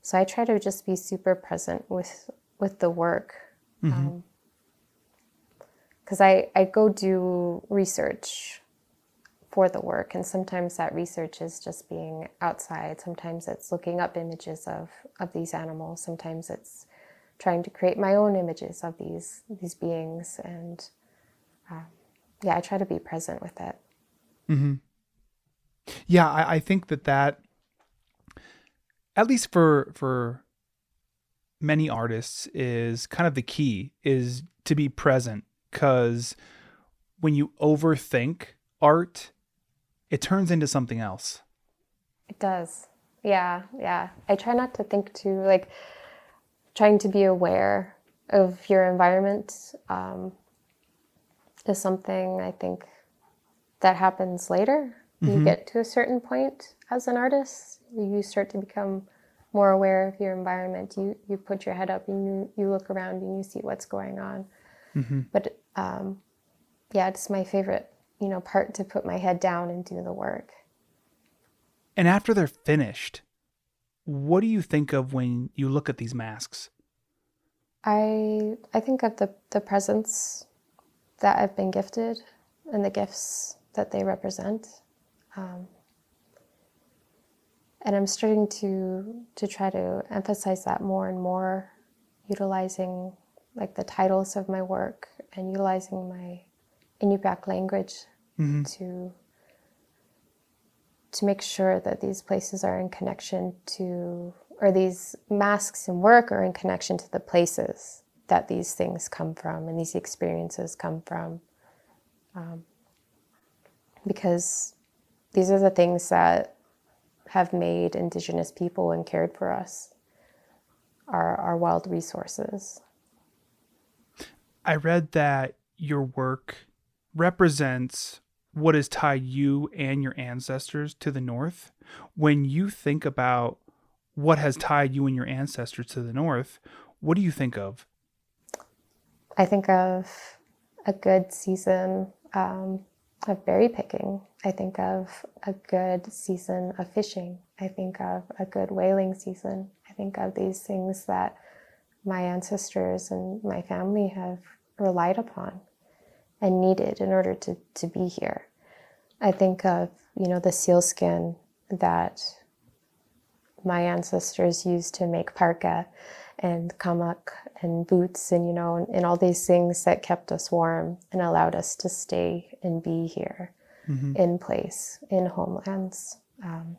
S1: So I try to just be super present with with the work. Mm-hmm. because um, I, I go do research for the work and sometimes that research is just being outside sometimes it's looking up images of, of these animals sometimes it's trying to create my own images of these these beings and um, yeah i try to be present with it
S2: mm-hmm. yeah I, I think that that at least for for many artists is kind of the key is to be present because when you overthink art it turns into something else
S1: it does yeah yeah i try not to think too like trying to be aware of your environment um, is something I think that happens later. Mm-hmm. You get to a certain point as an artist, you start to become more aware of your environment. You you put your head up and you you look around and you see what's going on. Mm-hmm. But um, yeah, it's my favorite you know part to put my head down and do the work.
S2: And after they're finished, what do you think of when you look at these masks?
S1: I I think of the, the presents that I've been gifted and the gifts that they represent. Um, and I'm starting to to try to emphasize that more and more, utilizing like the titles of my work and utilizing my Inupiaq language mm-hmm. to to make sure that these places are in connection to, or these masks and work are in connection to the places that these things come from and these experiences come from. Um, because these are the things that have made Indigenous people and cared for us, our, our wild resources.
S2: I read that your work represents what has tied you and your ancestors to the north. When you think about what has tied you and your ancestors to the north, what do you think of?
S1: I think of a good season um, of berry picking. I think of a good season of fishing. I think of a good whaling season. I think of these things that my ancestors and my family have relied upon and needed in order to, to be here. I think of, you know, the sealskin that my ancestors used to make parka and kamik and boots and you know and, and all these things that kept us warm and allowed us to stay and be here in place in homelands um,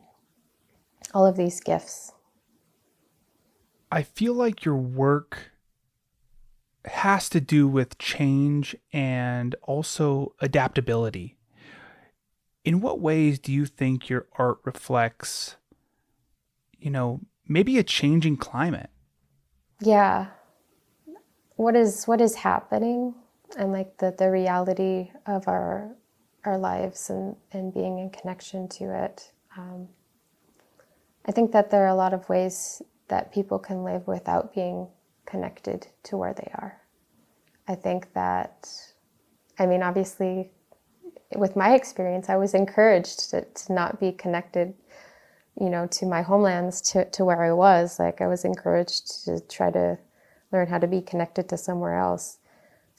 S1: all of these gifts
S2: I feel like your work has to do with change and also adaptability. In what ways do you think your art reflects, you know, maybe a changing climate?
S1: yeah what is what is happening and like the the reality of our our lives and and being in connection to it um, i think that there are a lot of ways that people can live without being connected to where they are i think that i mean obviously with my experience i was encouraged to, to not be connected you know, to my homelands, to, to where I was. Like I was encouraged to try to learn how to be connected to somewhere else.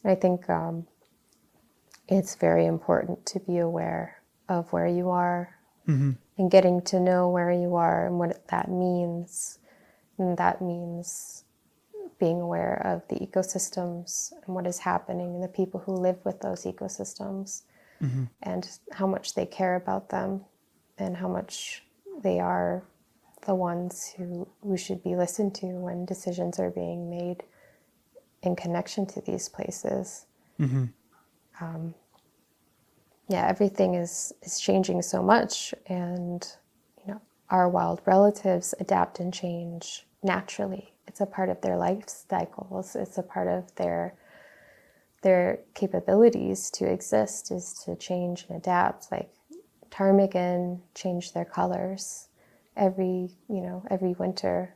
S1: And I think um, it's very important to be aware of where you are mm-hmm. and getting to know where you are and what that means. And that means being aware of the ecosystems and what is happening and the people who live with those ecosystems mm-hmm. and how much they care about them and how much they are the ones who, who should be listened to when decisions are being made in connection to these places. Mm-hmm. Um, yeah, everything is, is changing so much, and you know, our wild relatives adapt and change naturally. It's a part of their life cycles. It's a part of their their capabilities to exist is to change and adapt. Like ptarmigan change their colors every you know every winter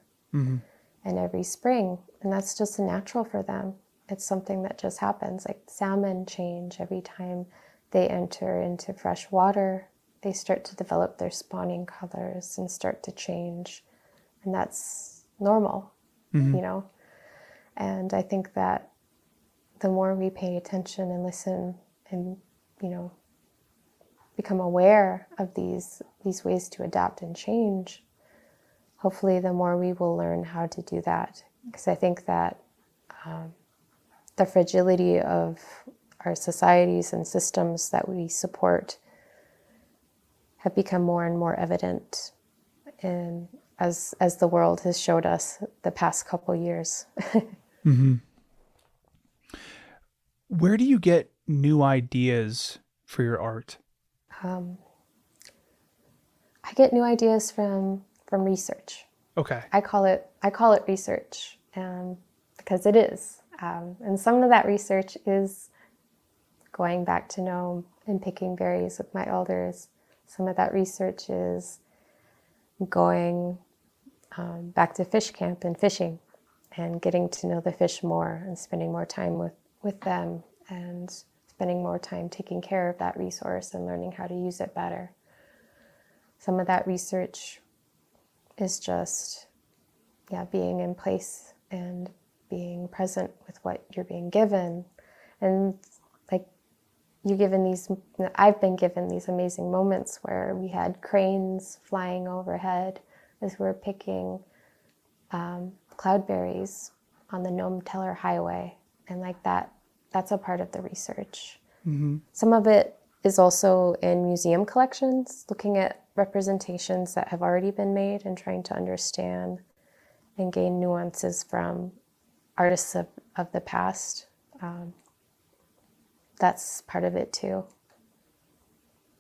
S1: and every spring and that's just natural for them it's something that just happens. Like salmon change every time they enter into fresh water. They start to develop their spawning colors and start to change. And that's normal you know? And i think that the more we pay attention and listen and you know become aware of these these ways to adapt and change hopefully the more we will learn how to do that. Because i think that um, the fragility of our societies and systems that we support have become more and more evident in as as the world has showed us the past couple years [laughs]
S2: Where do you get new ideas for your art?
S1: um, i get new ideas from from research
S2: Okay.
S1: I call it I call it research um, because it is, um, and some of that research is going back to Nome and picking berries with my elders. Some of that research is going um, back to fish camp and fishing, and getting to know the fish more and spending more time with with them and spending more time taking care of that resource and learning how to use it better. Some of that research is just yeah being in place and being present with what you're being given. And like you're given these i've been given these amazing moments where we had cranes flying overhead as we were picking um, cloudberries on the nome teller highway. And like that that's a part of the research. Some of it is also in museum collections, looking at representations that have already been made and trying to understand and gain nuances from artists of, of the past. Um, that's part of it too.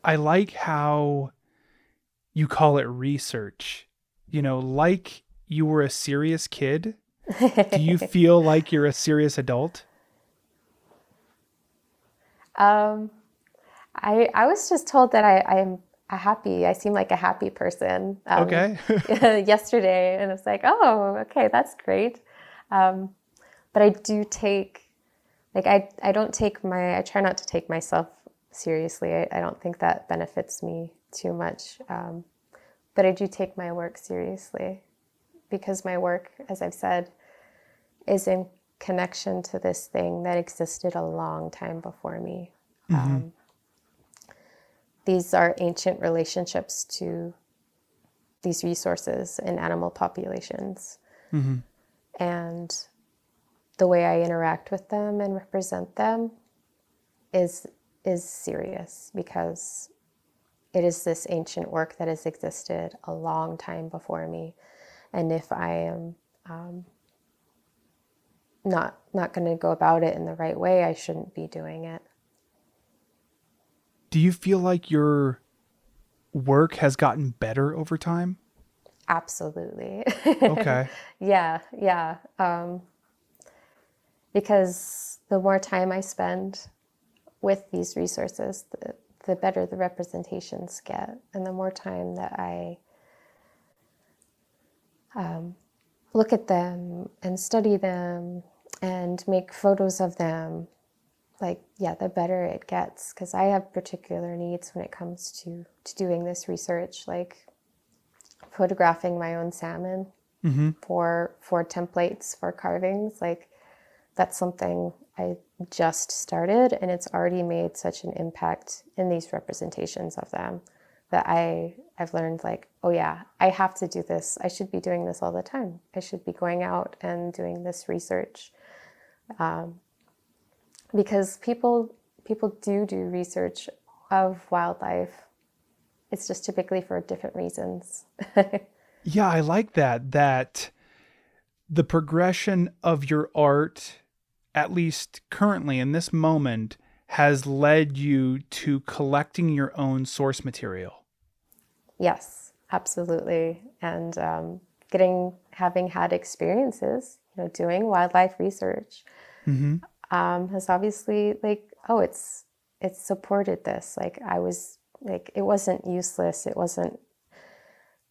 S2: I like how you call it research. You know, like you were a serious kid. Do you [laughs] feel like you're a serious adult?
S1: Um, I, I was just told that I, I'm a happy, I seem like a happy person. um,
S2: Okay. [laughs] [laughs]
S1: yesterday, and it's like, oh, okay, that's great. Um, but I do take, like, I I don't take my, I try not to take myself seriously. I, I don't think that benefits me too much. Um, but I do take my work seriously because my work, as I've said, is in connection to this thing that existed a long time before me. Um, these are ancient relationships to these resources in animal populations. and the way I interact with them and represent them is is serious because it is this ancient work that has existed a long time before me, and if I am um, not not going to go about it in the right way, I shouldn't be doing it.
S2: Do you feel like your work has gotten better over time?
S1: Absolutely. [laughs]
S2: Okay.
S1: yeah, yeah. Um, because the more time I spend with these resources, the, the better the representations get, and the more time that I um, look at them and study them and make photos of them, like yeah, the better it gets. Because I have particular needs when it comes to to doing this research, like photographing my own salmon
S2: Mm-hmm.
S1: for for templates for carvings like that's something i just started and it's already made such an impact in these representations of them that i i've learned like oh yeah i have to do this. I should be doing this all the time. I should be going out and doing this research. Um, because people people do do research of wildlife. It's just typically for different reasons. [laughs]
S2: Yeah, I like that. That the progression of your art, at least currently in this moment, has led you to collecting your own source material.
S1: Yes, absolutely. And um, getting, having had experiences, you know, doing wildlife research
S2: Mm-hmm.
S1: um, has obviously like, oh, it's, it's supported this. Like I was like, it wasn't useless. It wasn't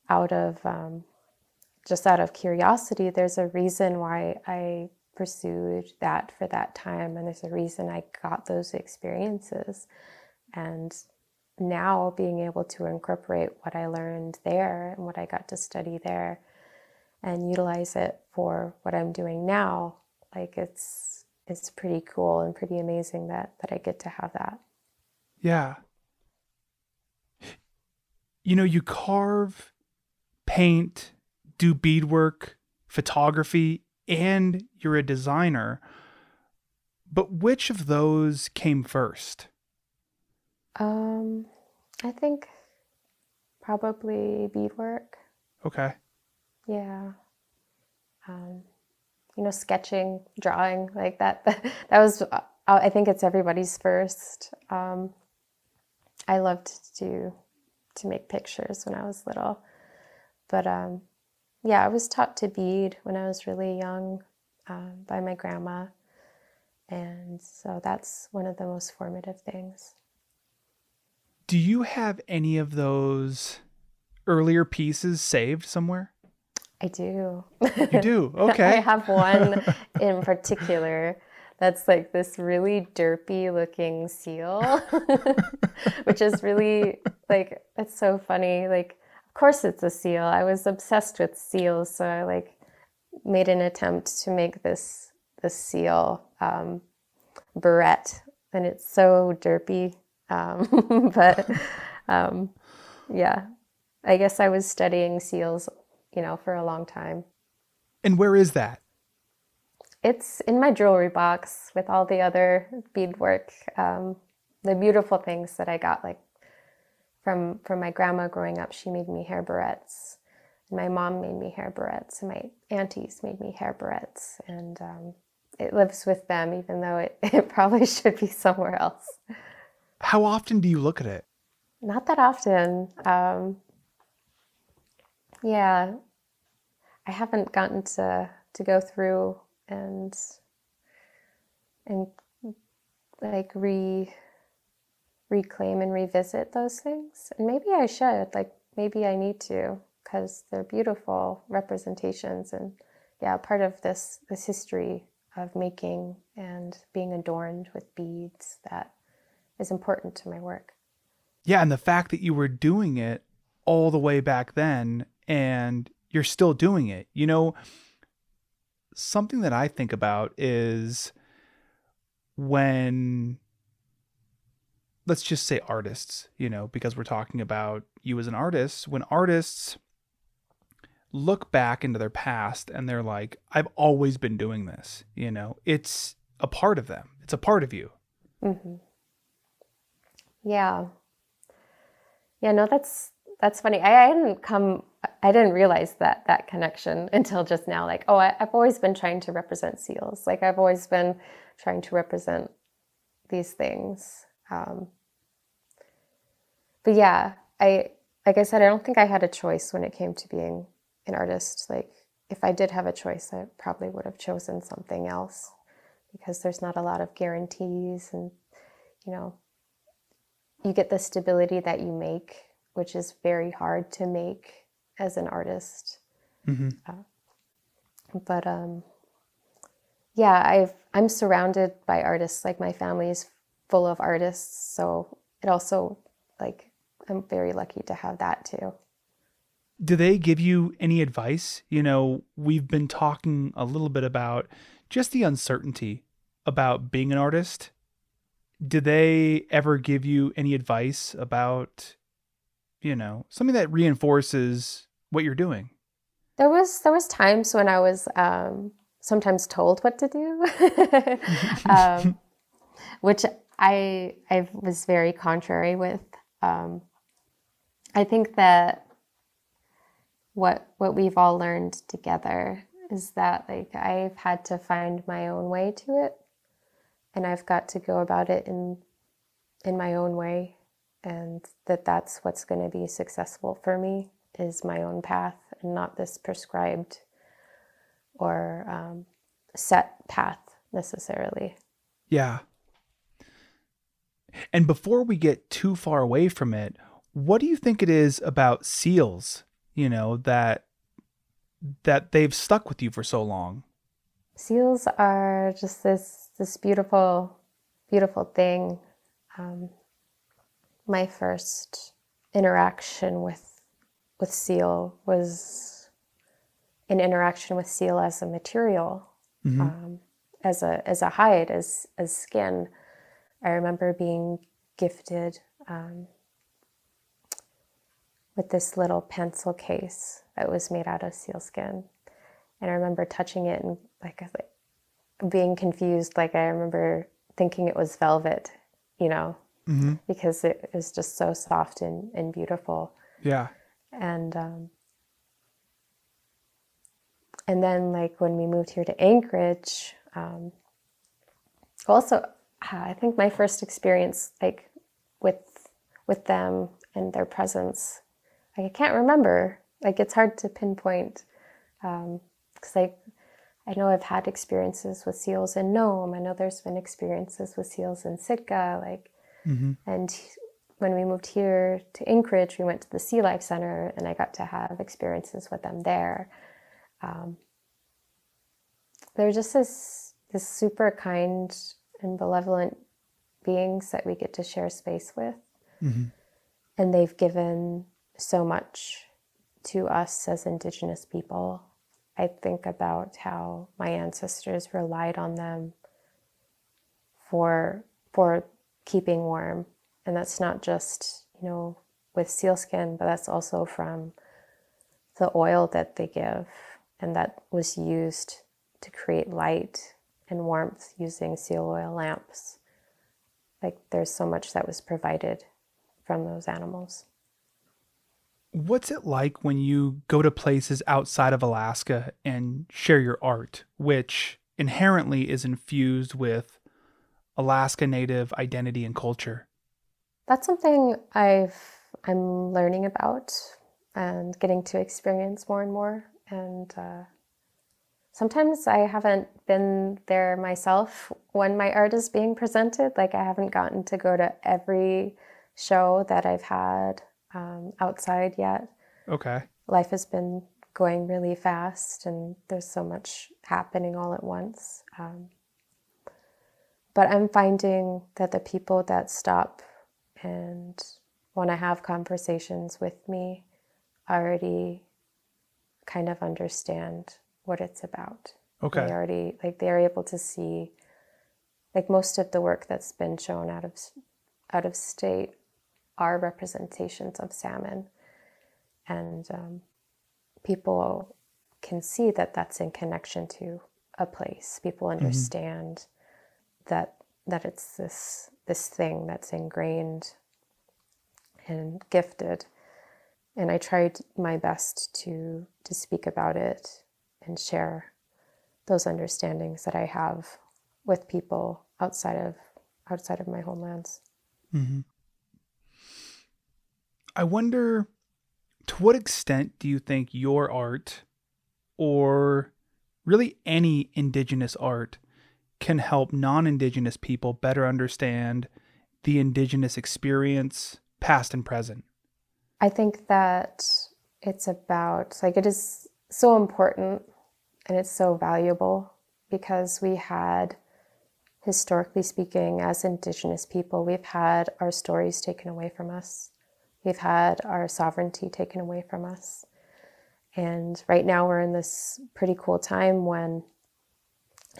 S1: out of, um, just out of curiosity. There's a reason why I pursued that for that time. And there's a reason I got those experiences. And now being able to incorporate what I learned there and what I got to study there and utilize it for what I'm doing now, like it's it's pretty cool and pretty amazing that that I get to have that.
S2: Yeah. You know, you carve, paint, do beadwork, photography, and you're a designer. But which of those came first?
S1: Um, I think probably beadwork.
S2: Okay.
S1: Yeah. Um, you know, sketching, drawing, like that. [laughs] That, was, uh, I think it's everybody's first. Um, I loved to to make pictures when I was little, but um, yeah, I was taught to bead when I was really young um, by my grandma, and so that's one of the most formative things.
S2: Do you have any of those earlier pieces saved somewhere?
S1: I do.
S2: You do? [laughs] Okay.
S1: I have one [laughs] in particular that's like this really derpy looking seal, [laughs] which is really like, it's so funny. Like, course it's a seal. I was obsessed with seals, so I like made an attempt to make this this seal um, barrette, and it's so derpy. Um, [laughs] but um, yeah, I guess I was studying seals, you know, for a long time.
S2: And where is that?
S1: It's in my jewelry box with all the other beadwork, um, the beautiful things that I got, like from from my grandma growing up. She made me hair barrettes, and my mom made me hair barrettes, and my aunties made me hair barrettes, and um, it lives with them, even though it, [laughs] it probably should be somewhere else.
S2: How often do you look at it?
S1: Not that often. Um, yeah, I haven't gotten to to go through and and like re reclaim and revisit those things. And maybe I should. Like maybe I need to because they're beautiful representations and yeah, part of this this history of making and being adorned with beads that is important to my work.
S2: Yeah, and the fact that you were doing it all the way back then and you're still doing it. You know, something that I think about is when let's just say artists, you know, because we're talking about you as an artist, when artists look back into their past and they're like, I've always been doing this. You know, it's a part of them, it's a part of you.
S1: hmm Yeah. Yeah, no, that's that's funny. I, I didn't come I didn't realize that that connection [laughs] until just now. Like, oh, I, I've always been trying to represent seals. Like I've always been trying to represent these things. Um, but yeah, I like I said, I don't think I had a choice when it came to being an artist. Like if I did have a choice, I probably would have chosen something else because there's not a lot of guarantees and you know you get the stability that you make, which is very hard to make as an artist.
S2: Mm-hmm.
S1: Uh, but um, yeah, I've I'm surrounded by artists. Like my family is full of artists, so it also like I'm very lucky to have that too.
S2: Do they give you any advice? You know, we've been talking a little bit about just the uncertainty about being an artist. Do they ever give you any advice about, you know, something that reinforces what you're doing?
S1: There was there was times when I was um, sometimes told what to do, [laughs] um, [laughs] which I I was very contrary with. Um, I think that what what we've all learned together is that like I've had to find my own way to it, and I've got to go about it in in my own way, and that that's what's going to be successful for me is my own path and not this prescribed or um, set path necessarily.
S2: Yeah. And before we get too far away from it, what do you think it is about seals, you know, that that they've stuck with you for so long?
S1: Seals are just this this beautiful, beautiful thing. Um, my first interaction with with seal was an interaction with seal as a material,
S2: Mhm.
S1: um, as a as a hide, as as skin. I remember being gifted um, with this little pencil case that was made out of sealskin. and I remember touching it and like, like being confused. Like I remember thinking it was velvet, you know,
S2: Mm-hmm.
S1: because it was just so soft and, and beautiful
S2: Yeah.
S1: and um, and then like when we moved here to Anchorage, um, also uh, I think my first experience like with with them and their presence, like I can't remember. Like it's hard to pinpoint because like I know I've had experiences with seals in Nome. I know there's been experiences with seals in Sitka, like
S2: Mm-hmm.
S1: and when we moved here to Anchorage, we went to the Sea Life Center and I got to have experiences with them there. Um, they're just this, this super kind and benevolent beings that we get to share space with.
S2: Mm-hmm.
S1: And they've given so much to us as Indigenous people. I think about how my ancestors relied on them for for keeping warm, and that's not just you know with sealskin, but that's also from the oil that they give, and that was used to create light and warmth using seal oil lamps. Like there's so much that was provided from those animals.
S2: What's it like when you go to places outside of Alaska and share your art, which inherently is infused with Alaska Native identity and culture?
S1: That's something I've I'm learning about and getting to experience more and more. And uh, sometimes I haven't been there myself when my art is being presented. Like I haven't gotten to go to every show that I've had um, outside yet.
S2: Okay.
S1: Life has been going really fast, and there's so much happening all at once. Um, but I'm finding that the people that stop and want to have conversations with me already kind of understand what it's about.
S2: Okay.
S1: They already like they're able to see like most of the work that's been shown out of out of state are representations of salmon, and um, people can see that that's in connection to a place. People understand that that it's this this thing that's ingrained and gifted. And I tried my best to to speak about it and share those understandings that I have with people outside of outside of my homelands.
S2: I wonder to what extent do you think your art or really any indigenous art can help non indigenous people better understand the indigenous experience, past and present?
S1: I think that it's about like it is so important and it's so valuable because we had historically speaking as indigenous people we've had our stories taken away from us we've had our sovereignty taken away from us. And right now we're in this pretty cool time when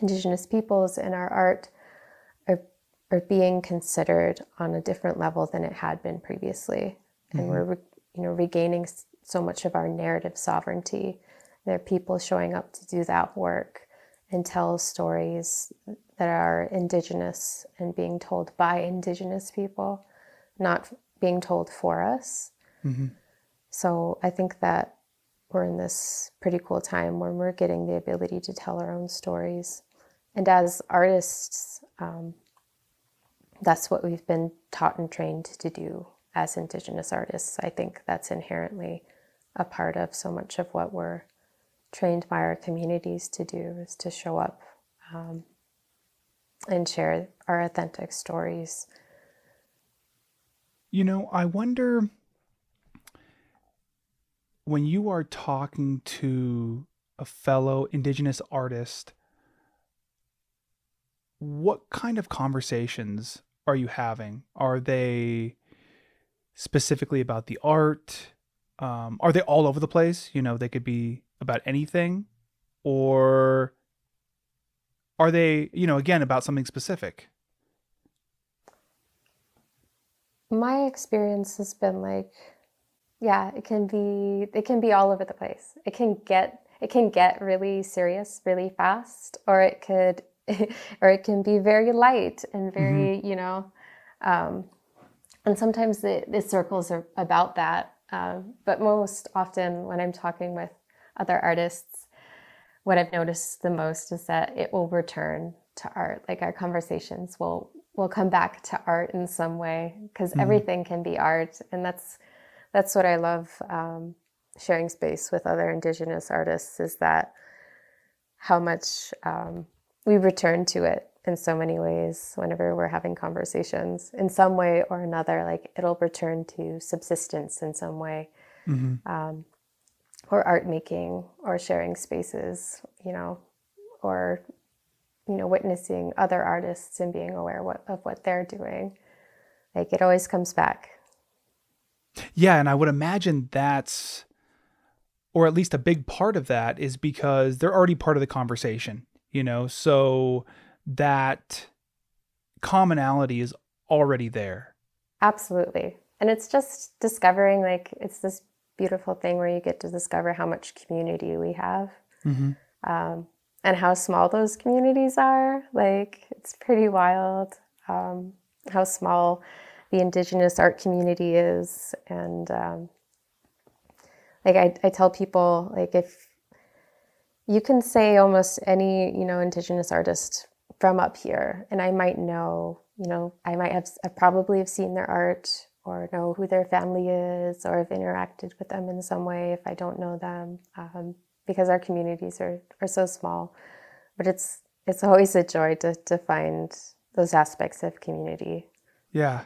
S1: indigenous peoples and our art are, are being considered on a different level than it had been previously. And mm-hmm. we're re- you know regaining so much of our narrative sovereignty. There are people showing up to do that work and tell stories that are indigenous and being told by indigenous people not being told for us. So i think that we're in this pretty cool time when we're getting the ability to tell our own stories. And as artists um, that's what we've been taught and trained to do as indigenous artists. I think that's inherently a part of so much of what we're trained by our communities to do is to show up um, and share our authentic stories
S2: You know, I wonder when you are talking to a fellow indigenous artist, what kind of conversations are you having? Are they specifically about the art? Um, are they all over the place? You know, they could be about anything, or are they, you know, again about something specific?
S1: My experience has been like yeah it can be it can be all over the place. It can get it can get really serious really fast or it could [laughs] or it can be very light and very you know um, and sometimes the, the circles are about that um, but most often when i'm talking with other artists what i've noticed the most is that it will return to art. Like our conversations will will come back to art in some way because everything can be art and that's that's what i love um, sharing space with other indigenous artists is that how much um, we return to it in so many ways whenever we're having conversations. In some way or another like it'll return to subsistence in some way um, or art making or sharing spaces you know or you know witnessing other artists and being aware what, of what they're doing. Like it always comes back.
S2: Yeah, and I would imagine that's, or at least a big part of that is because they're already part of the conversation, you know? So that commonality is already there.
S1: absolutely. And it's just discovering like it's this beautiful thing where you get to discover how much community we have. Um, and how small those communities are. Like it's pretty wild um, how small the indigenous art community is. And um, like I, I tell people like if you can say almost any you know indigenous artist from up here and i might know you know i might have I probably have seen their art or know who their family is or have interacted with them in some way if i don't know them. Um, because our communities are, are so small but it's it's always a joy to, to find those aspects of community
S2: Yeah.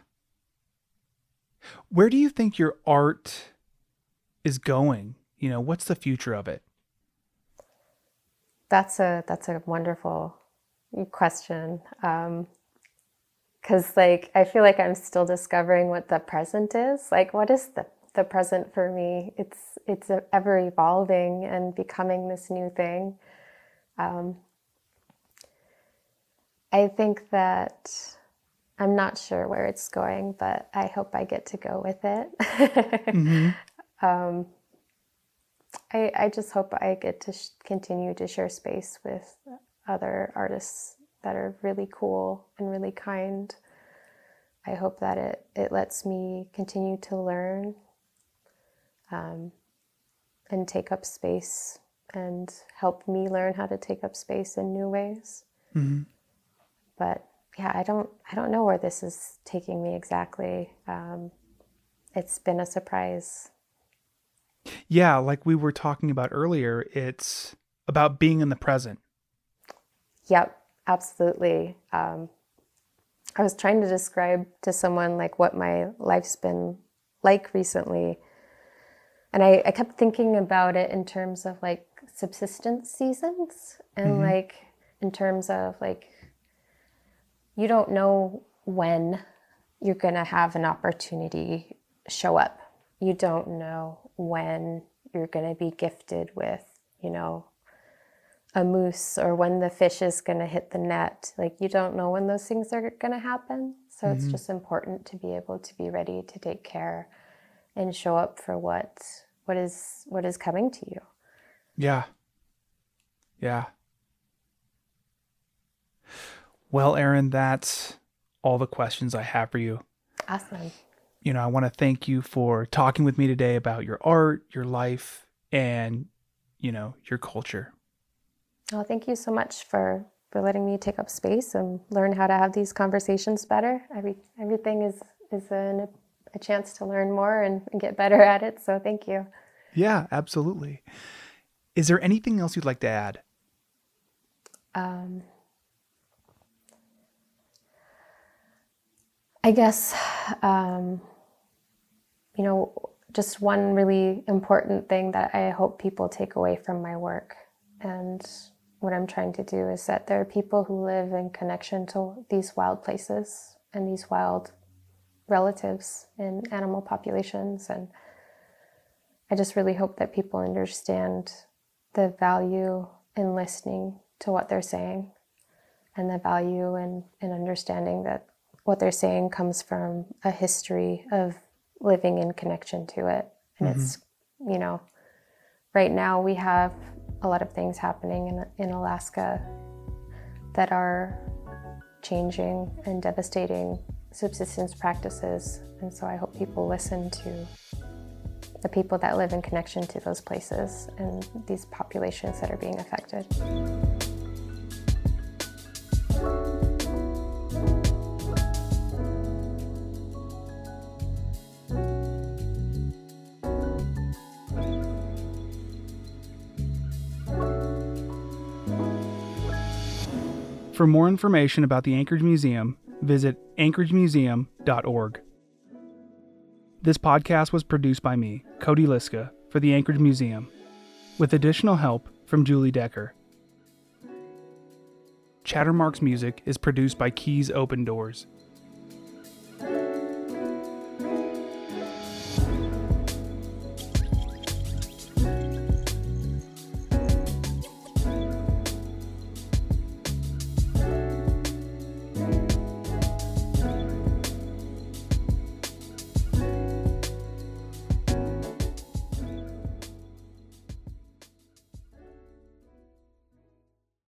S2: Where do you think your art is going? You know, what's the future of it?
S1: That's a that's a wonderful question. Um, Cause like I feel like I'm still discovering what the present is. Like, what is the the present for me? It's it's ever evolving and becoming this new thing. Um, I think that I'm not sure where it's going, but I hope I get to go with it. [laughs] um, I, I just hope I get to sh- continue to share space with other artists that are really cool and really kind. I hope that it, it lets me continue to learn um, and take up space and help me learn how to take up space in new ways.
S2: Mm-hmm.
S1: But yeah, I don't I don't know where this is taking me exactly. Um, it's been a surprise.
S2: Yeah, like we were talking about earlier, it's about being in the present.
S1: Yep, absolutely. Um, I was trying to describe to someone like what my life's been like recently, and I, I kept thinking about it in terms of like subsistence seasons and
S2: Mhm.
S1: like in terms of like you don't know when you're going to have an opportunity show up. You don't know when you're going to be gifted with, you know, a moose or when the fish is going to hit the net. Like you don't know when those things are going to happen. So it's
S2: Mhm.
S1: just important to be able to be ready to take care and show up for what what is what is coming to you.
S2: Yeah. Yeah. Well, Erin that's all the questions I have for you.
S1: Awesome.
S2: You know, I want to thank you for talking with me today about your art, your life, and, you know, your culture.
S1: Well, thank you so much for for letting me take up space and learn how to have these conversations better. Every everything is is an, a chance to learn more and, and get better at it. So thank you.
S2: Yeah, absolutely. Is there anything else you'd like to add?
S1: Um, I guess, um, you know, just one really important thing that I hope people take away from my work and what I'm trying to do is that there are people who live in connection to these wild places and these wild relatives in animal populations. And I just really hope that people understand the value in listening to what they're saying and the value in, in understanding that what they're saying comes from a history of living in connection to it. And mm-hmm. it's, you know, right now we have a lot of things happening in, in Alaska that are changing and devastating subsistence practices. And so I hope people listen to the people that live in connection to those places and these populations that are being affected.
S2: For more information about the Anchorage Museum, visit anchoragemuseum.org. This podcast was produced by me, Cody Liska, for the Anchorage Museum, with additional help from Julie Decker. Chatter Marks' music is produced by Keys Open Doors.